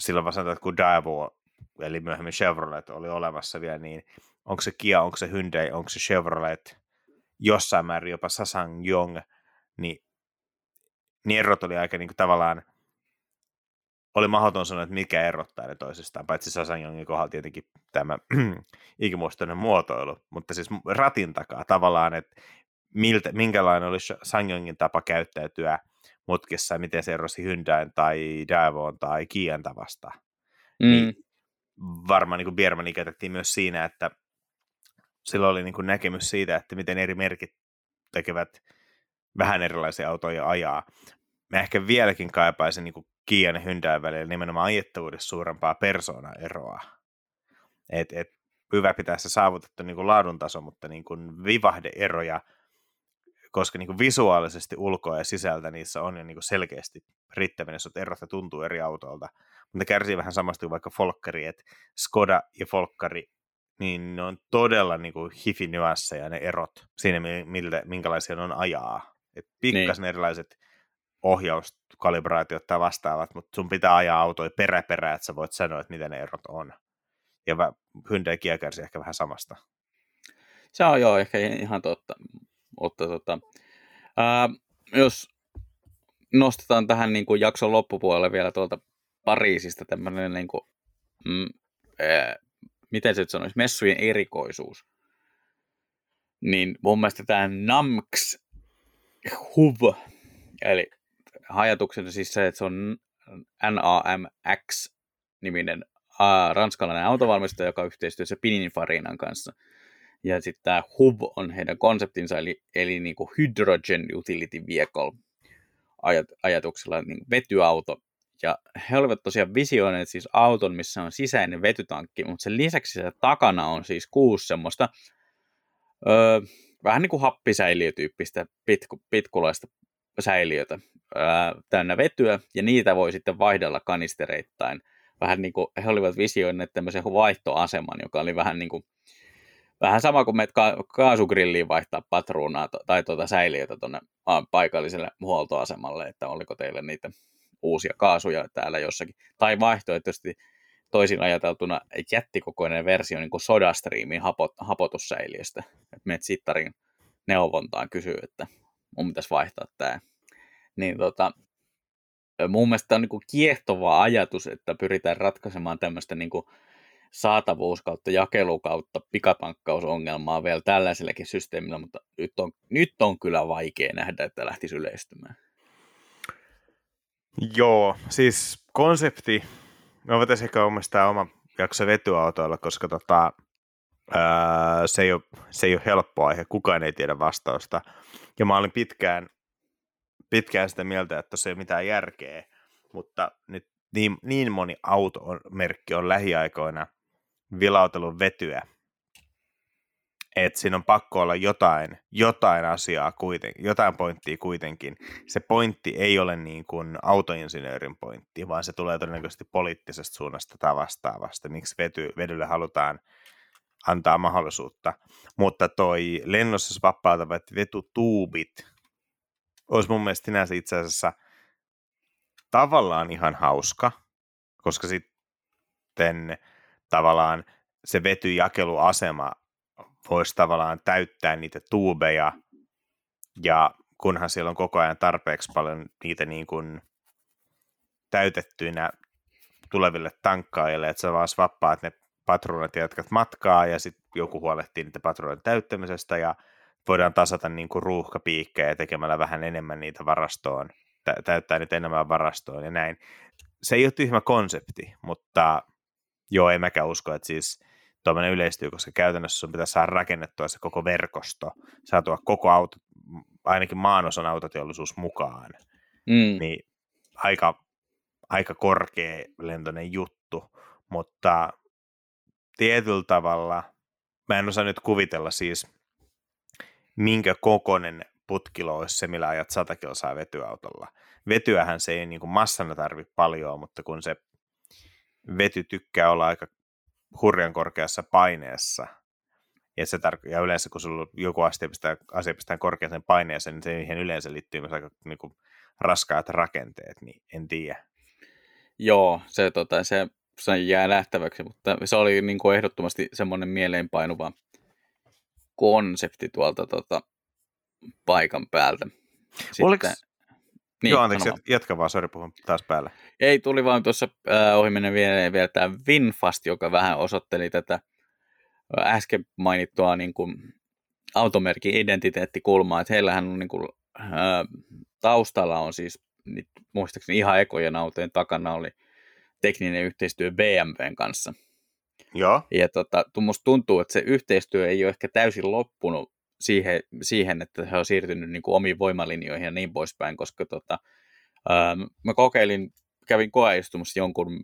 silloin vaan sanotaan, että kun Daewoo, eli myöhemmin Chevrolet oli olemassa vielä, niin onko se Kia, onko se Hyundai, onko se Chevrolet, jossain määrin jopa Sasang Yong, niin, niin erot oli aika niin kuin tavallaan, oli mahdoton sanoa, että mikä erottaa ne toisistaan, paitsi Yongin kohdalla tietenkin tämä ikimuistoinen muotoilu, mutta siis ratin takaa tavallaan, että miltä, minkälainen oli Sangyongin tapa käyttäytyä mutkissa, miten se erosi Hyundain tai Daewon tai Kian tavasta. Mm. Niin varmaan niin Biermanin käytettiin myös siinä, että sillä oli niin kuin näkemys siitä, että miten eri merkit tekevät vähän erilaisia autoja ajaa. Mä ehkä vieläkin kaipaisin niin Kian ja Hyundai välillä nimenomaan ajettavuudessa suurempaa persoonaeroa. Et, et, hyvä pitää se saavutettu niin kuin laadun taso, mutta niin kuin vivahdeeroja koska niin kuin visuaalisesti ulkoa ja sisältä niissä on jo niin kuin selkeästi riittävän jos erot tuntuu eri autoilta. Mutta ne kärsii vähän samasta kuin vaikka Folkkari, että Skoda ja Folkkari, niin ne on todella niin kuin hifi ja ne erot siinä, miltä, minkälaisia ne on ajaa. Et pikkasen niin. erilaiset ohjauskalibraatiot tai vastaavat, mutta sun pitää ajaa autoja perä perä, että sä voit sanoa, että mitä ne erot on. Ja Hyundai Kia kärsii ehkä vähän samasta. Se on joo, ehkä ihan totta. Mutta tota, ää, jos nostetaan tähän niin kuin jakson loppupuolelle vielä tuolta Pariisista tämmöinen, niin kuin, mm, ää, miten se nyt sanoisi, messujen erikoisuus, niin mun mielestä tämä NAMX HUV, eli ajatuksena siis se, että se on NAMX-niminen ranskalainen autovalmistaja, joka yhteistyössä Pininfarinan kanssa – ja sitten tämä HUV on heidän konseptinsa, eli, eli niin kuin Hydrogen Utility Vehicle ajat, ajatuksella niin vetyauto. Ja he olivat tosiaan visioineet siis auton, missä on sisäinen vetytankki, mutta sen lisäksi se takana on siis kuusi semmoista öö, vähän niin kuin happisäiliötyyppistä pitku, pitkulaista säiliötä öö, täynnä vetyä, ja niitä voi sitten vaihdella kanistereittain. Vähän niin kuin he olivat visioineet tämmöisen vaihtoaseman, joka oli vähän niin kuin Vähän sama kuin menet ka- kaasugrilliin vaihtaa patruunaa to- tai tuota säiliötä tuonne paikalliselle huoltoasemalle, että oliko teille niitä uusia kaasuja täällä jossakin. Tai vaihtoehtoisesti toisin ajateltuna jättikokoinen versio niin kuin SodaStreamin hapot, hapotussäiliöstä. Menet sittarin neuvontaan kysyy, että mun pitäisi vaihtaa tämä. Niin tota, mun mielestä on niin kuin kiehtova ajatus, että pyritään ratkaisemaan tämmöistä niin kuin saatavuus kautta jakelu kautta pikatankkausongelmaa vielä tällaisellekin systeemillä, mutta nyt on, nyt on kyllä vaikea nähdä, että lähtisi yleistymään. Joo, siis konsepti, me voitaisiin ehkä omistaa oma jaksa vetyautoilla, koska tota, ää, se, ei ole, se ei ole helppo aihe, kukaan ei tiedä vastausta. Ja mä olin pitkään, pitkään sitä mieltä, että se ei ole mitään järkeä, mutta nyt niin, niin moni automerkki on lähiaikoina vilautellut vetyä, että siinä on pakko olla jotain, jotain asiaa kuitenkin, jotain pointtia kuitenkin. Se pointti ei ole niin kuin autoinsinöörin pointti, vaan se tulee todennäköisesti poliittisesta suunnasta tai vastaavasta, miksi vety, vedylle halutaan antaa mahdollisuutta. Mutta toi lennossa vapautuvat vetutuubit olisi mun mielestä sinänsä itse asiassa tavallaan ihan hauska, koska sitten tavallaan se vetyjakeluasema voisi tavallaan täyttää niitä tuubeja, ja kunhan siellä on koko ajan tarpeeksi paljon niitä niin kuin täytettyinä tuleville tankkaajille, että sä vaan swappaat ne patruunat ja jatkat matkaa, ja sitten joku huolehtii niitä patruunan täyttämisestä, ja voidaan tasata niin kuin ruuhkapiikkejä tekemällä vähän enemmän niitä varastoon, tä- täyttää niitä enemmän varastoon ja näin. Se ei ole tyhmä konsepti, mutta joo, en mäkään usko, että siis tuommoinen yleistyy, koska käytännössä sun pitää saada rakennettua se koko verkosto, saatua koko auto, ainakin maanosan autoteollisuus mukaan, mm. niin aika, aika korkea lentoinen juttu, mutta tietyllä tavalla, mä en osaa nyt kuvitella siis, minkä kokoinen putkilo olisi se, millä ajat 100 kilsaa vetyautolla. Vetyähän se ei niin kuin massana tarvitse paljon, mutta kun se vety tykkää olla aika hurjan korkeassa paineessa, ja, se tar- ja yleensä kun sulla joku asia pistää, asia pistää korkeaseen paineeseen, niin siihen yleensä liittyy myös aika niin kuin, raskaat rakenteet, niin en tiedä. Joo, se, tota, se, se jää nähtäväksi, mutta se oli niin kuin ehdottomasti semmoinen mieleenpainuva konsepti tuolta tota, paikan päältä. Sitten, Oliko, niin, Joo, anteeksi, jat, jatka vaan, sori, puhun taas päällä. Ei, tuli vaan tuossa äh, ohi vielä, vielä tämä Winfast, joka vähän osoitteli tätä äh, äsken mainittua niin kuin, automerkin identiteettikulmaa, että heillähän on niin kuin, äh, taustalla on siis, niin, muistaakseni ihan ekojen autojen takana oli tekninen yhteistyö BMWn kanssa. Joo. Ja tota, musta tuntuu, että se yhteistyö ei ole ehkä täysin loppunut siihen, siihen että he on siirtynyt niin kuin omiin voimalinjoihin ja niin poispäin, koska tota, ää, mä kokeilin, kävin koeistumassa jonkun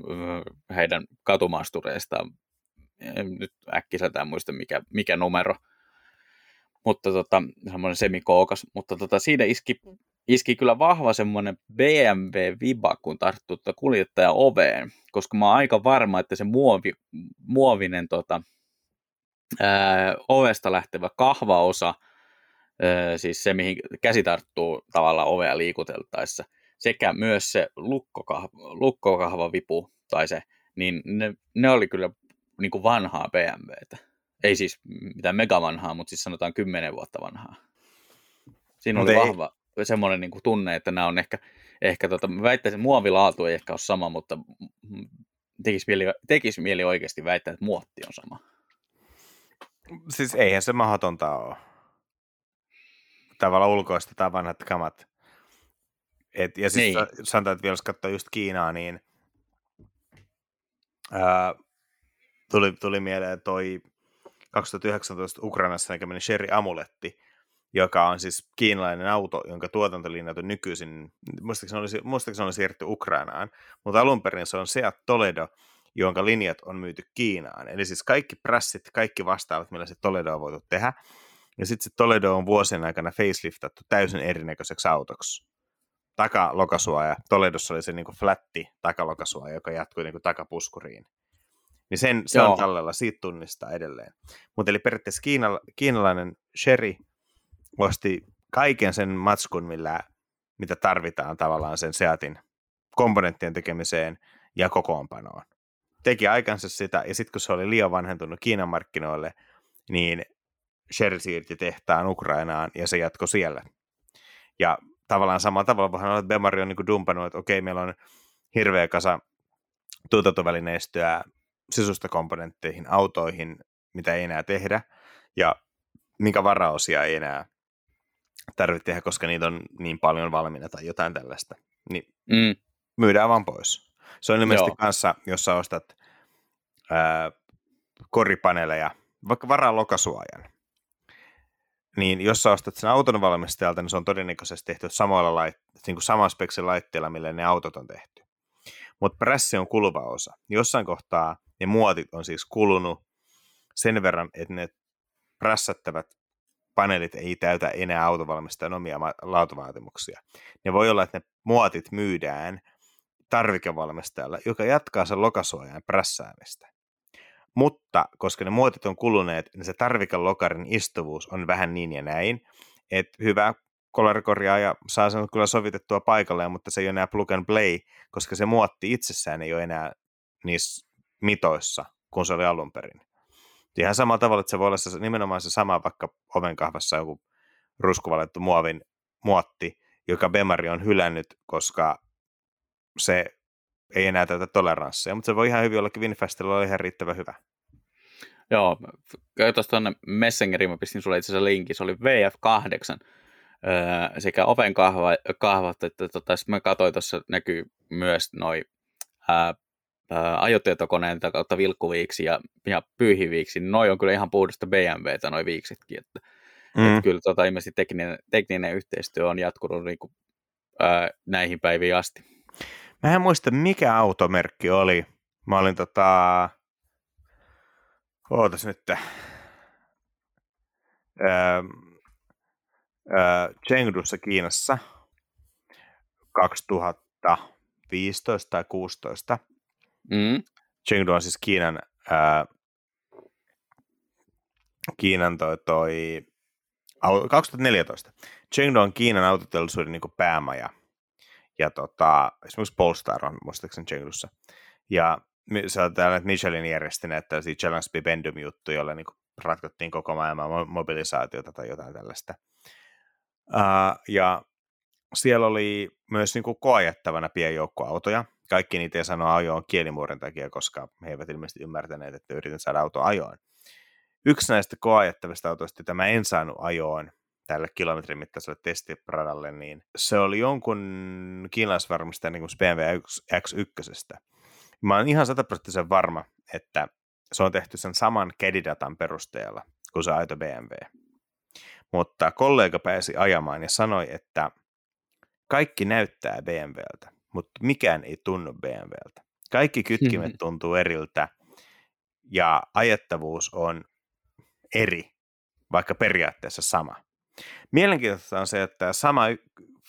heidän katumaastureistaan, en nyt äkkiseltään muista mikä, mikä numero, mutta tota, semmoinen semikookas, mutta tota, siinä iski, iski kyllä vahva semmoinen BMW-viba, kun tarttuu tuota kuljettaja oveen, koska mä oon aika varma, että se muovi, muovinen tota, ää, ovesta lähtevä kahvaosa, ää, siis se mihin käsi tarttuu tavallaan ovea liikuteltaessa, sekä myös se lukkokahva, lukkokahvavipu tai se, niin ne, ne oli kyllä niin kuin vanhaa BMWtä. Ei siis mitään megavanhaa, mutta siis sanotaan kymmenen vuotta vanhaa. Siinä oli ei. vahva semmoinen niin kuin tunne, että nämä on ehkä, ehkä tota, mä väittäisin, että muovilaatu ei ehkä ole sama, mutta tekisi mieli, tekisi mieli oikeasti väittää, että muotti on sama. Siis eihän se mahdotonta ole. Tavallaan ulkoista tai vanhat kamat. Et, ja siis niin. sanotaan, että vielä jos katsoo just Kiinaa, niin ää, tuli, tuli mieleen toi 2019 Ukrainassa näkemäni Sherry Amuletti, joka on siis kiinalainen auto, jonka tuotantolinjat on nykyisin, muistaakseni oli, muistaakseni oli siirretty Ukrainaan, mutta alun perin se on Seat Toledo, jonka linjat on myyty Kiinaan. Eli siis kaikki prässit, kaikki vastaavat, millä se Toledo on voitu tehdä. Ja sitten se Toledo on vuosien aikana faceliftattu täysin erinäköiseksi autoksi. ja Toledossa oli se niinku flatti takalokasua, joka jatkui niinku takapuskuriin. Niin sen, se Joo. on tallella, siitä tunnistaa edelleen. Mutta eli periaatteessa kiinala, kiinalainen Sherry osti kaiken sen matskun, millä, mitä tarvitaan tavallaan sen Seatin komponenttien tekemiseen ja kokoonpanoon teki aikansa sitä, ja sitten kun se oli liian vanhentunut Kiinan markkinoille, niin Shell siirti tehtaan Ukrainaan, ja se jatkoi siellä. Ja tavallaan samalla tavalla voidaan olla, että Bemari on niin dumpannut, että okei, meillä on hirveä kasa tuotantovälineistöä sisustakomponentteihin, autoihin, mitä ei enää tehdä, ja minkä varaosia ei enää tarvitse tehdä, koska niitä on niin paljon valmiina tai jotain tällaista. Niin mm. myydään vaan pois. Se on ilmeisesti Joo. kanssa, jos sä ostat ää, koripaneeleja, vaikka varaa lokasuojan, niin jos sä ostat sen auton valmistajalta, niin se on todennäköisesti tehty samoilla lait, niin kuin saman speksin laitteilla, millä ne autot on tehty. Mutta prässi on kuluva osa. Jossain kohtaa ne muotit on siis kulunut sen verran, että ne prässättävät paneelit ei täytä enää autovalmistajan omia laatuvaatimuksia. Ne voi olla, että ne muotit myydään tarvikevalmistajalle, joka jatkaa sen lokasuojan prässäämistä. Mutta koska ne muotit on kuluneet, niin se tarvikelokarin istuvuus on vähän niin ja näin, että hyvä kolarikorjaaja saa sen kyllä sovitettua paikalleen, mutta se ei ole enää plug and play, koska se muotti itsessään ei ole enää niissä mitoissa, kun se oli alun perin. Ihan samalla tavalla, että se voi olla se, nimenomaan se sama vaikka ovenkahvassa joku ruskuvalettu muovin muotti, joka Bemari on hylännyt, koska se ei enää tätä toleranssia, mutta se voi ihan hyvin ollakin Winfestillä olla ihan riittävän hyvä. Joo, katsotaan tuonne Messengeriin, mä pistin sulle itse asiassa linkin, se oli VF8, öö, sekä oven kahva, kahvat, että tota, mä katsoin tuossa näkyy myös noin ajotietokoneen kautta vilkkuviiksi ja, ja pyyhiviiksi, niin noi on kyllä ihan puhdasta BMWtä, noi viiksetkin, että, mm. että kyllä tota, ilmeisesti tekninen, tekninen yhteistyö on jatkunut niin kuin, ää, näihin päiviin asti. Mä en muista, mikä automerkki oli. Mä olin tota... Ootas nyt. Öö, öö, Chengdussa Kiinassa 2015 tai 2016 Mm. Chengdu on siis Kiinan, ää, Kiinan toi, toi 2014. Chengdu on Kiinan autoteollisuuden niin päämaja. Ja tota, esimerkiksi Polestar on muistaakseni Chengdussa. Ja se on täällä, Michelin järjesti näitä tällaisia Challenge Bibendum juttu, jolla niin ratkottiin koko maailman mobilisaatiota tai jotain tällaista. Uh, ja siellä oli myös niin kuin koajettavana pieni joukko autoja, kaikki niitä ei sanoa ajoon kielimuoren takia, koska he eivät ilmeisesti ymmärtäneet, että yritän saada auto ajoon. Yksi näistä koajettavista autoista, jota mä en saanut ajoon tälle kilometrin mittaiselle testiradalle, niin se oli jonkun kiinalaisvarmistajan niin BMW X1. Mä oon ihan sataprosenttisen varma, että se on tehty sen saman CAD-datan perusteella kuin se aito BMW. Mutta kollega pääsi ajamaan ja sanoi, että kaikki näyttää BMWltä mutta mikään ei tunnu BMWltä. Kaikki kytkimet mm-hmm. tuntuu eriltä ja ajettavuus on eri, vaikka periaatteessa sama. Mielenkiintoista on se, että sama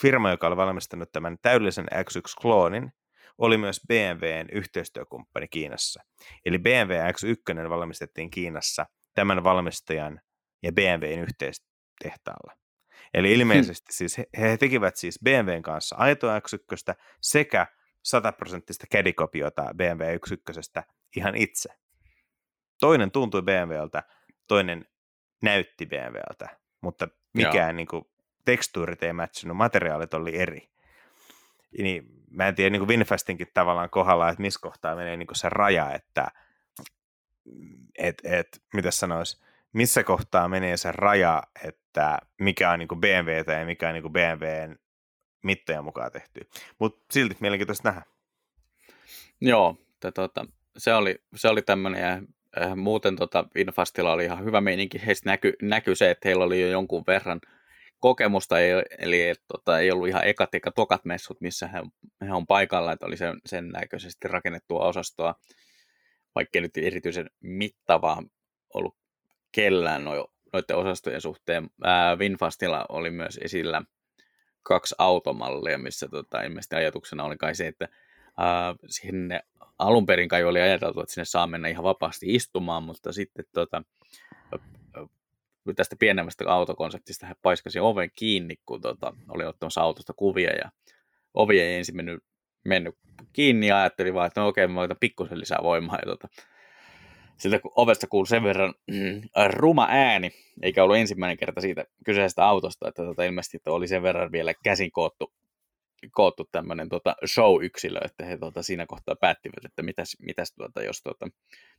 firma, joka oli valmistanut tämän täydellisen X1-kloonin, oli myös BMWn yhteistyökumppani Kiinassa. Eli BMW X1 valmistettiin Kiinassa tämän valmistajan ja BMWn yhteistehtaalla. Eli hmm. ilmeisesti siis he, he tekivät siis BMWn kanssa aitoa X1 sekä 100 prosenttista kädikopiota BMW X1 ihan itse. Toinen tuntui BMWltä, toinen näytti BMWltä, mutta mikään niin kuin, tekstuurit ei matchinut, materiaalit oli eri. Niin, mä en tiedä niin kuin Winfestinkin tavallaan kohdalla, että missä kohtaa menee niin kuin se raja, että et, et, mitä sanois, missä kohtaa menee se raja, että mikä on niin kuin BMW ja mikä on niin kuin BMWn mittojen mukaan tehty. Mutta silti mielenkiintoista nähdä. Joo, te, tota, se oli, se oli tämmöinen äh, muuten tota, Infastilla oli ihan hyvä meininki. Heistä näkyi näky se, että heillä oli jo jonkun verran kokemusta, eli et, tota, ei ollut ihan ekat eikä tokat messut, missä he, he on paikalla, että oli sen, sen näköisesti rakennettua osastoa, vaikka nyt erityisen mittavaa ollut kellään no, noiden osastojen suhteen. Ää, Winfastilla oli myös esillä kaksi automallia, missä tota, ilmeisesti ajatuksena oli kai se, että ää, sinne alun perin kai oli ajateltu, että sinne saa mennä ihan vapaasti istumaan, mutta sitten tota, tästä pienemmästä autokonseptista hän paiskasi oven kiinni, kun tota, oli ottamassa autosta kuvia ja ovi ei ensin mennyt, mennyt kiinni ja ajattelin vaan, että no okei, mä otan pikkusen lisää voimaa. Ja tota, siltä kun ovesta kuului sen verran ruma ääni, eikä ollut ensimmäinen kerta siitä kyseisestä autosta, että tota, ilmeisesti että oli sen verran vielä käsin koottu, koottu tämmöinen tota, show-yksilö, että he tota, siinä kohtaa päättivät, että mitäs, mitäs tuota, jos tuota,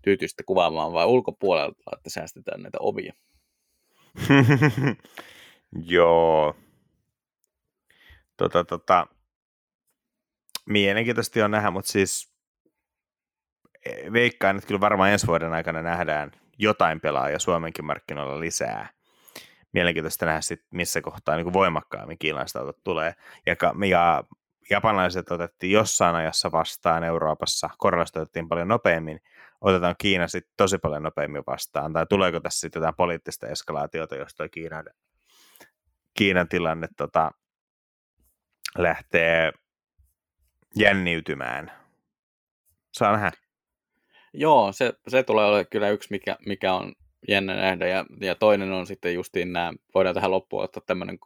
tyytyisitte kuvaamaan vai ulkopuolelta, että säästetään näitä ovia. Joo. Tota, tota, mielenkiintoisesti on nähdä, mutta siis veikkaan, että kyllä varmaan ensi vuoden aikana nähdään jotain pelaajia Suomenkin markkinoilla lisää. Mielenkiintoista nähdä sit, missä kohtaa niin kuin voimakkaammin kiinalaiset autot tulee. Ja, ja japanilaiset otettiin jossain ajassa vastaan Euroopassa, korealaiset otettiin paljon nopeammin, otetaan Kiina sitten tosi paljon nopeammin vastaan, tai tuleeko tässä sitten jotain poliittista eskalaatiota, jos tuo Kiinan, Kiinan tilanne tota, lähtee jänniytymään. Saa nähdä. Joo, se, se tulee olemaan kyllä yksi, mikä, mikä on jännä nähdä, ja, ja toinen on sitten justiin nämä, voidaan tähän loppuun ottaa tämmöinen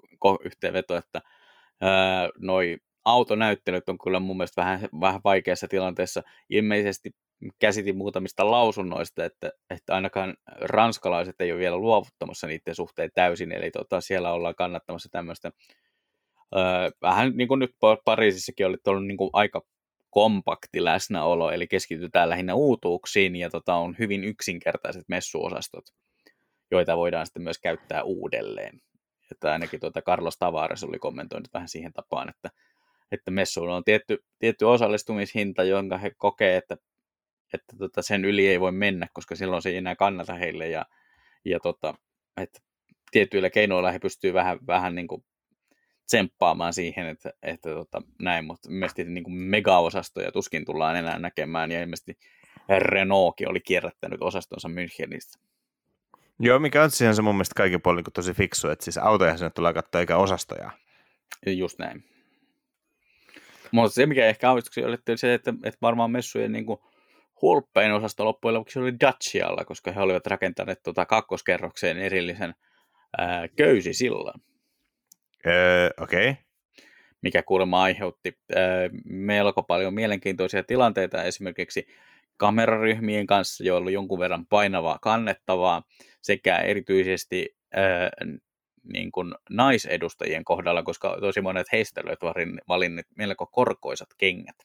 yhteenveto, että ää, noi autonäyttelyt on kyllä mun mielestä vähän, vähän vaikeassa tilanteessa. Ilmeisesti käsitin muutamista lausunnoista, että, että ainakaan ranskalaiset ei ole vielä luovuttamassa niiden suhteen täysin, eli tota, siellä ollaan kannattamassa tämmöistä, öö, vähän niin kuin nyt Pariisissakin oli ollut niin aika kompakti läsnäolo, eli keskitytään lähinnä uutuuksiin, ja tota, on hyvin yksinkertaiset messuosastot, joita voidaan sitten myös käyttää uudelleen. Että ainakin tuota Carlos Tavares oli kommentoinut vähän siihen tapaan, että, että messuilla on tietty, tietty osallistumishinta, jonka he kokee, että että tota, sen yli ei voi mennä, koska silloin se ei enää kannata heille ja, ja tota, että tietyillä keinoilla he pystyvät vähän, vähän niin kuin tsemppaamaan siihen, että, että tota, näin, mutta ilmeisesti niin kuin mega-osastoja tuskin tullaan enää näkemään ja ilmeisesti Renaultkin oli kierrättänyt osastonsa Münchenistä. Joo, mikä on siihen se mun mielestä kaiken puolin niin tosi fiksu, että siis autoja sinne tulee katsoa eikä osastoja. Just näin. Mutta se, mikä ehkä aavistuksia oli, se, että, että varmaan messujen niin kuin hulppein osasto loppujen lopuksi oli Dacialla, koska he olivat rakentaneet tuota kakkoskerrokseen erillisen ää, köysisillan. Öö, Okei. Okay. Mikä kuulemma aiheutti ää, melko paljon mielenkiintoisia tilanteita esimerkiksi kameraryhmien kanssa, joilla oli jonkun verran painavaa kannettavaa, sekä erityisesti ää, niin kuin naisedustajien kohdalla, koska tosi monet heistä olivat valinneet melko korkoisat kengät.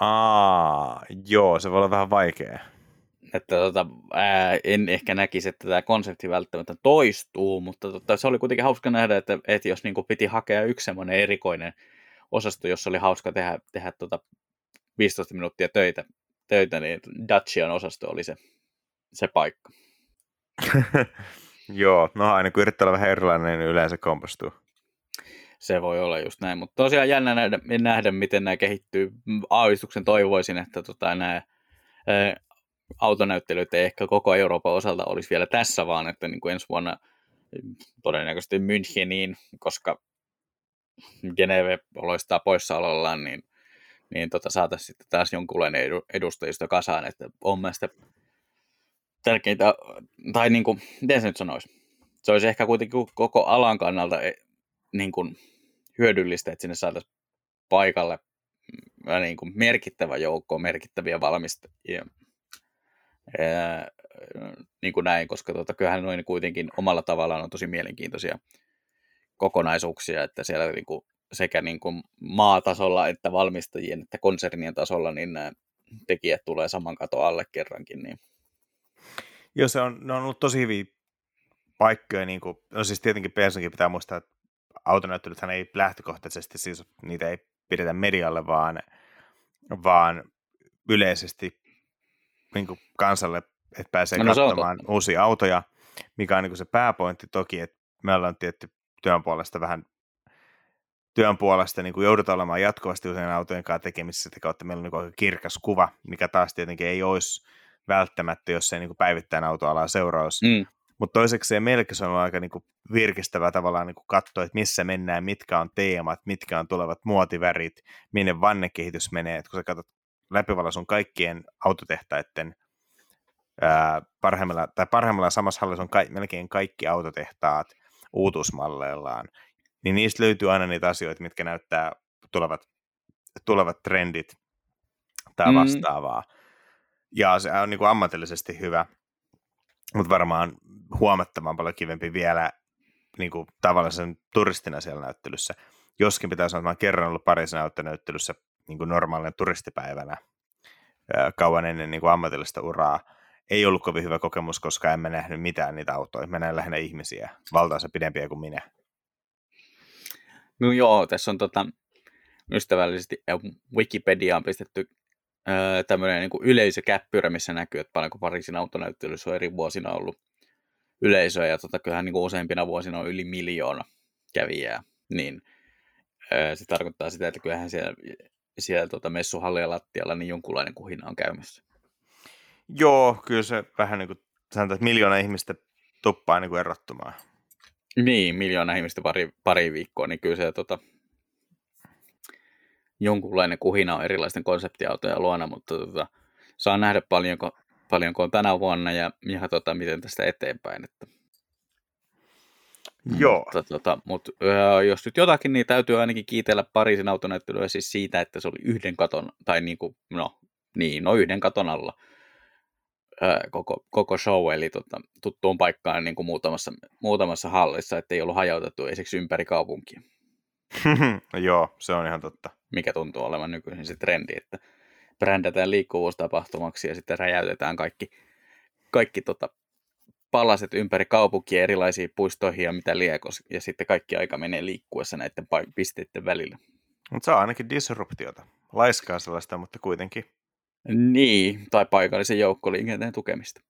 Aa, joo, se voi olla vähän vaikea. Että tota, ää, en ehkä näkisi, että tämä konsepti välttämättä toistuu, mutta tota, se oli kuitenkin hauska nähdä, että, että jos niin piti hakea yksi semmoinen erikoinen osasto, jossa oli hauska tehdä, tehdä tota 15 minuuttia töitä, töitä niin Dacian osasto oli se, se paikka. Joo, no aina kun yrittää olla vähän erilainen, niin yleensä kompastuu se voi olla just näin. Mutta tosiaan jännä nähdä, nähdä, miten nämä kehittyy. Aavistuksen toivoisin, että tota, nämä ää, autonäyttelyt ei ehkä koko Euroopan osalta olisi vielä tässä, vaan että niin kuin ensi vuonna todennäköisesti Müncheniin, koska Geneve loistaa poissaolollaan, niin, niin tota, saataisiin sitten taas jonkunlainen edustajisto kasaan, että on mielestä tärkeintä, tai niin kuin, miten se nyt sanoisi, se olisi ehkä kuitenkin koko alan kannalta e, niin kuin, hyödyllistä, että sinne saataisiin paikalle mm, niin kuin merkittävä joukko merkittäviä valmistajia. Niin kuin näin, koska tuota, kyllähän noin kuitenkin omalla tavallaan on tosi mielenkiintoisia kokonaisuuksia, että siellä niin kuin, sekä niin kuin maatasolla että valmistajien että konsernien tasolla niin nämä tekijät tulee saman katon alle kerrankin. Niin. Joo, se on, ne on ollut tosi hyviä paikkoja, niin kuin, no siis tietenkin PSNkin pitää muistaa, että autonäyttelythän ei lähtökohtaisesti, siis niitä ei pidetä medialle, vaan, vaan yleisesti niin kuin kansalle, että pääsee no, no katsomaan uusia autoja, mikä on niin kuin se pääpointti toki, että me ollaan tietty työn puolesta vähän työn puolesta niin kuin joudutaan olemaan jatkuvasti usein autojen kanssa tekemisissä, sitä kautta meillä on niin kirkas kuva, mikä taas tietenkin ei olisi välttämättä, jos ei niin kuin päivittäin autoalaa seuraus. Mm. Mutta toiseksi se on aika niin kuin virkistävää tavallaan niin kuin katsoa, että missä mennään, mitkä on teemat, mitkä on tulevat muotivärit, minne vannekehitys menee. Et kun sä katsot läpivalaisun kaikkien autotehtaiden ää, parhaimmilla, tai parhaimmilla samassa hallissa on ka- melkein kaikki autotehtaat uutuusmalleillaan, niin niistä löytyy aina niitä asioita, mitkä näyttää tulevat, tulevat trendit tai mm. vastaavaa. Mm. Ja se on niin kuin ammatillisesti hyvä, mutta varmaan huomattavan paljon kivempi vielä niin kuin tavallisen turistina siellä näyttelyssä. Joskin pitää sanoa, että mä kerran ollut parissa näyttelyssä niin kuin normaalinen turistipäivänä kauan ennen niin kuin ammatillista uraa. Ei ollut kovin hyvä kokemus, koska emme nähnyt mitään niitä autoja. Mä näin lähinnä ihmisiä, valtaansa pidempiä kuin minä. No joo, tässä on tota, ystävällisesti Wikipediaan pistetty tämmöinen niin yleisökäppyrä, missä näkyy, että paljonko Pariisin autonäyttelyssä on eri vuosina ollut yleisöä, ja tota, kyllähän niin kuin useimpina vuosina on yli miljoona kävijää, niin se tarkoittaa sitä, että kyllähän siellä, siellä tota messuhallien lattialla niin jonkunlainen kuhina on käymässä. Joo, kyllä se vähän niin kuin sanotaan, että miljoona ihmistä tuppaa niin kuin erottumaan. Niin, miljoona ihmistä pari, pari viikkoa, niin kyllä se tota, jonkunlainen kuhina on erilaisten konseptiautoja luona, mutta tota, saa nähdä paljonko, paljonko on tänä vuonna ja, ja tota, miten tästä eteenpäin. Että. Joo. Mutta, tota, mutta jos nyt jotakin, niin täytyy ainakin kiitellä Pariisin autonäyttelyä siis siitä, että se oli yhden katon, tai niin kuin, no, niin, no yhden katon alla koko, koko show, eli tota, tuttuun paikkaan niin kuin muutamassa, muutamassa hallissa, ettei ollut hajautettu esiksi ympäri kaupunkia. Joo, se on ihan totta. Mikä tuntuu olevan nykyisin se trendi, että brändätään liikkuvuustapahtumaksi ja sitten räjäytetään kaikki, kaikki tota, palaset ympäri kaupunkia erilaisiin puistoihin ja mitä liekos, ja sitten kaikki aika menee liikkuessa näiden pisteiden välillä. Mutta se on ainakin disruptiota. Laiskaa sellaista, mutta kuitenkin. Niin, tai paikallisen joukkoliikenteen tukemista.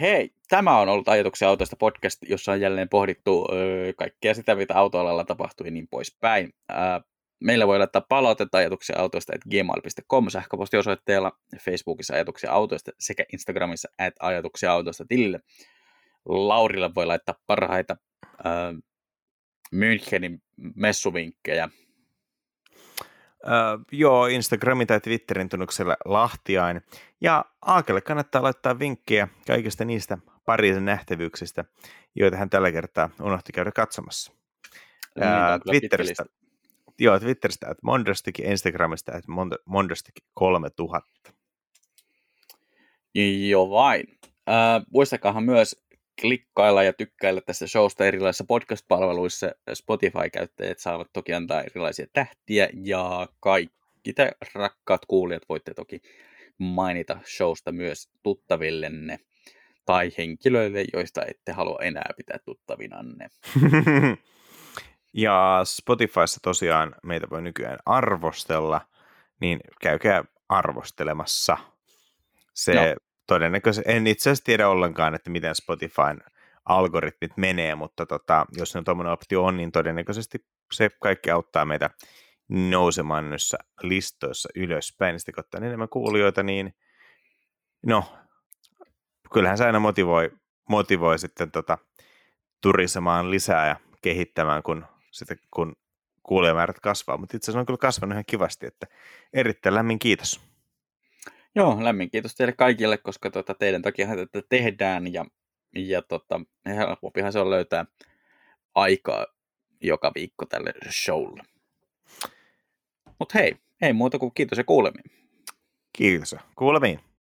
Hei, tämä on ollut Ajatuksia autoista podcast, jossa on jälleen pohdittu öö, kaikkea sitä, mitä autoalalla tapahtui ja niin poispäin. Öö, meillä voi laittaa palautetta ajatuksia autoista at gmail.com sähköpostiosoitteella, Facebookissa ajatuksia autoista sekä Instagramissa at ajatuksia autoista tilille. Laurille voi laittaa parhaita öö, Münchenin messuvinkkejä Uh, joo, Instagramin tai Twitterin tunnuksella Lahtiain. Ja Aakelle kannattaa laittaa vinkkejä kaikista niistä Pariisin nähtävyyksistä, joita hän tällä kertaa unohti käydä katsomassa. Uh, Twitteristä, joo, Twitteristä, että Mondostik Instagramista, että Mondostik 3000. Joo vain. Uh, muistakaahan myös klikkailla ja tykkäillä tästä showsta erilaisissa podcast-palveluissa. Spotify-käyttäjät saavat toki antaa erilaisia tähtiä ja kaikki te rakkaat kuulijat voitte toki mainita showsta myös tuttavillenne tai henkilöille, joista ette halua enää pitää tuttavinanne. ja Spotifyssa tosiaan meitä voi nykyään arvostella, niin käykää arvostelemassa. Se no todennäköisesti, en itse asiassa tiedä ollenkaan, että miten Spotifyn algoritmit menee, mutta tota, jos ne tuommoinen optio on, niin todennäköisesti se kaikki auttaa meitä nousemaan noissa listoissa ylöspäin. Niin sitten kun ottaa enemmän kuulijoita, niin no, kyllähän se aina motivoi, motivoi sitten tota, turisemaan lisää ja kehittämään, kun, sitten, kun kuulijamäärät kasvaa. Mutta itse asiassa on kyllä kasvanut ihan kivasti, että erittäin lämmin kiitos. Joo, lämmin kiitos teille kaikille, koska tota, teidän takia tätä tehdään ja, ja tota, helpompihan se on löytää aikaa joka viikko tälle showlle. Mutta hei, ei muuta kuin kiitos ja kuulemiin. Kiitos. Kuulemiin.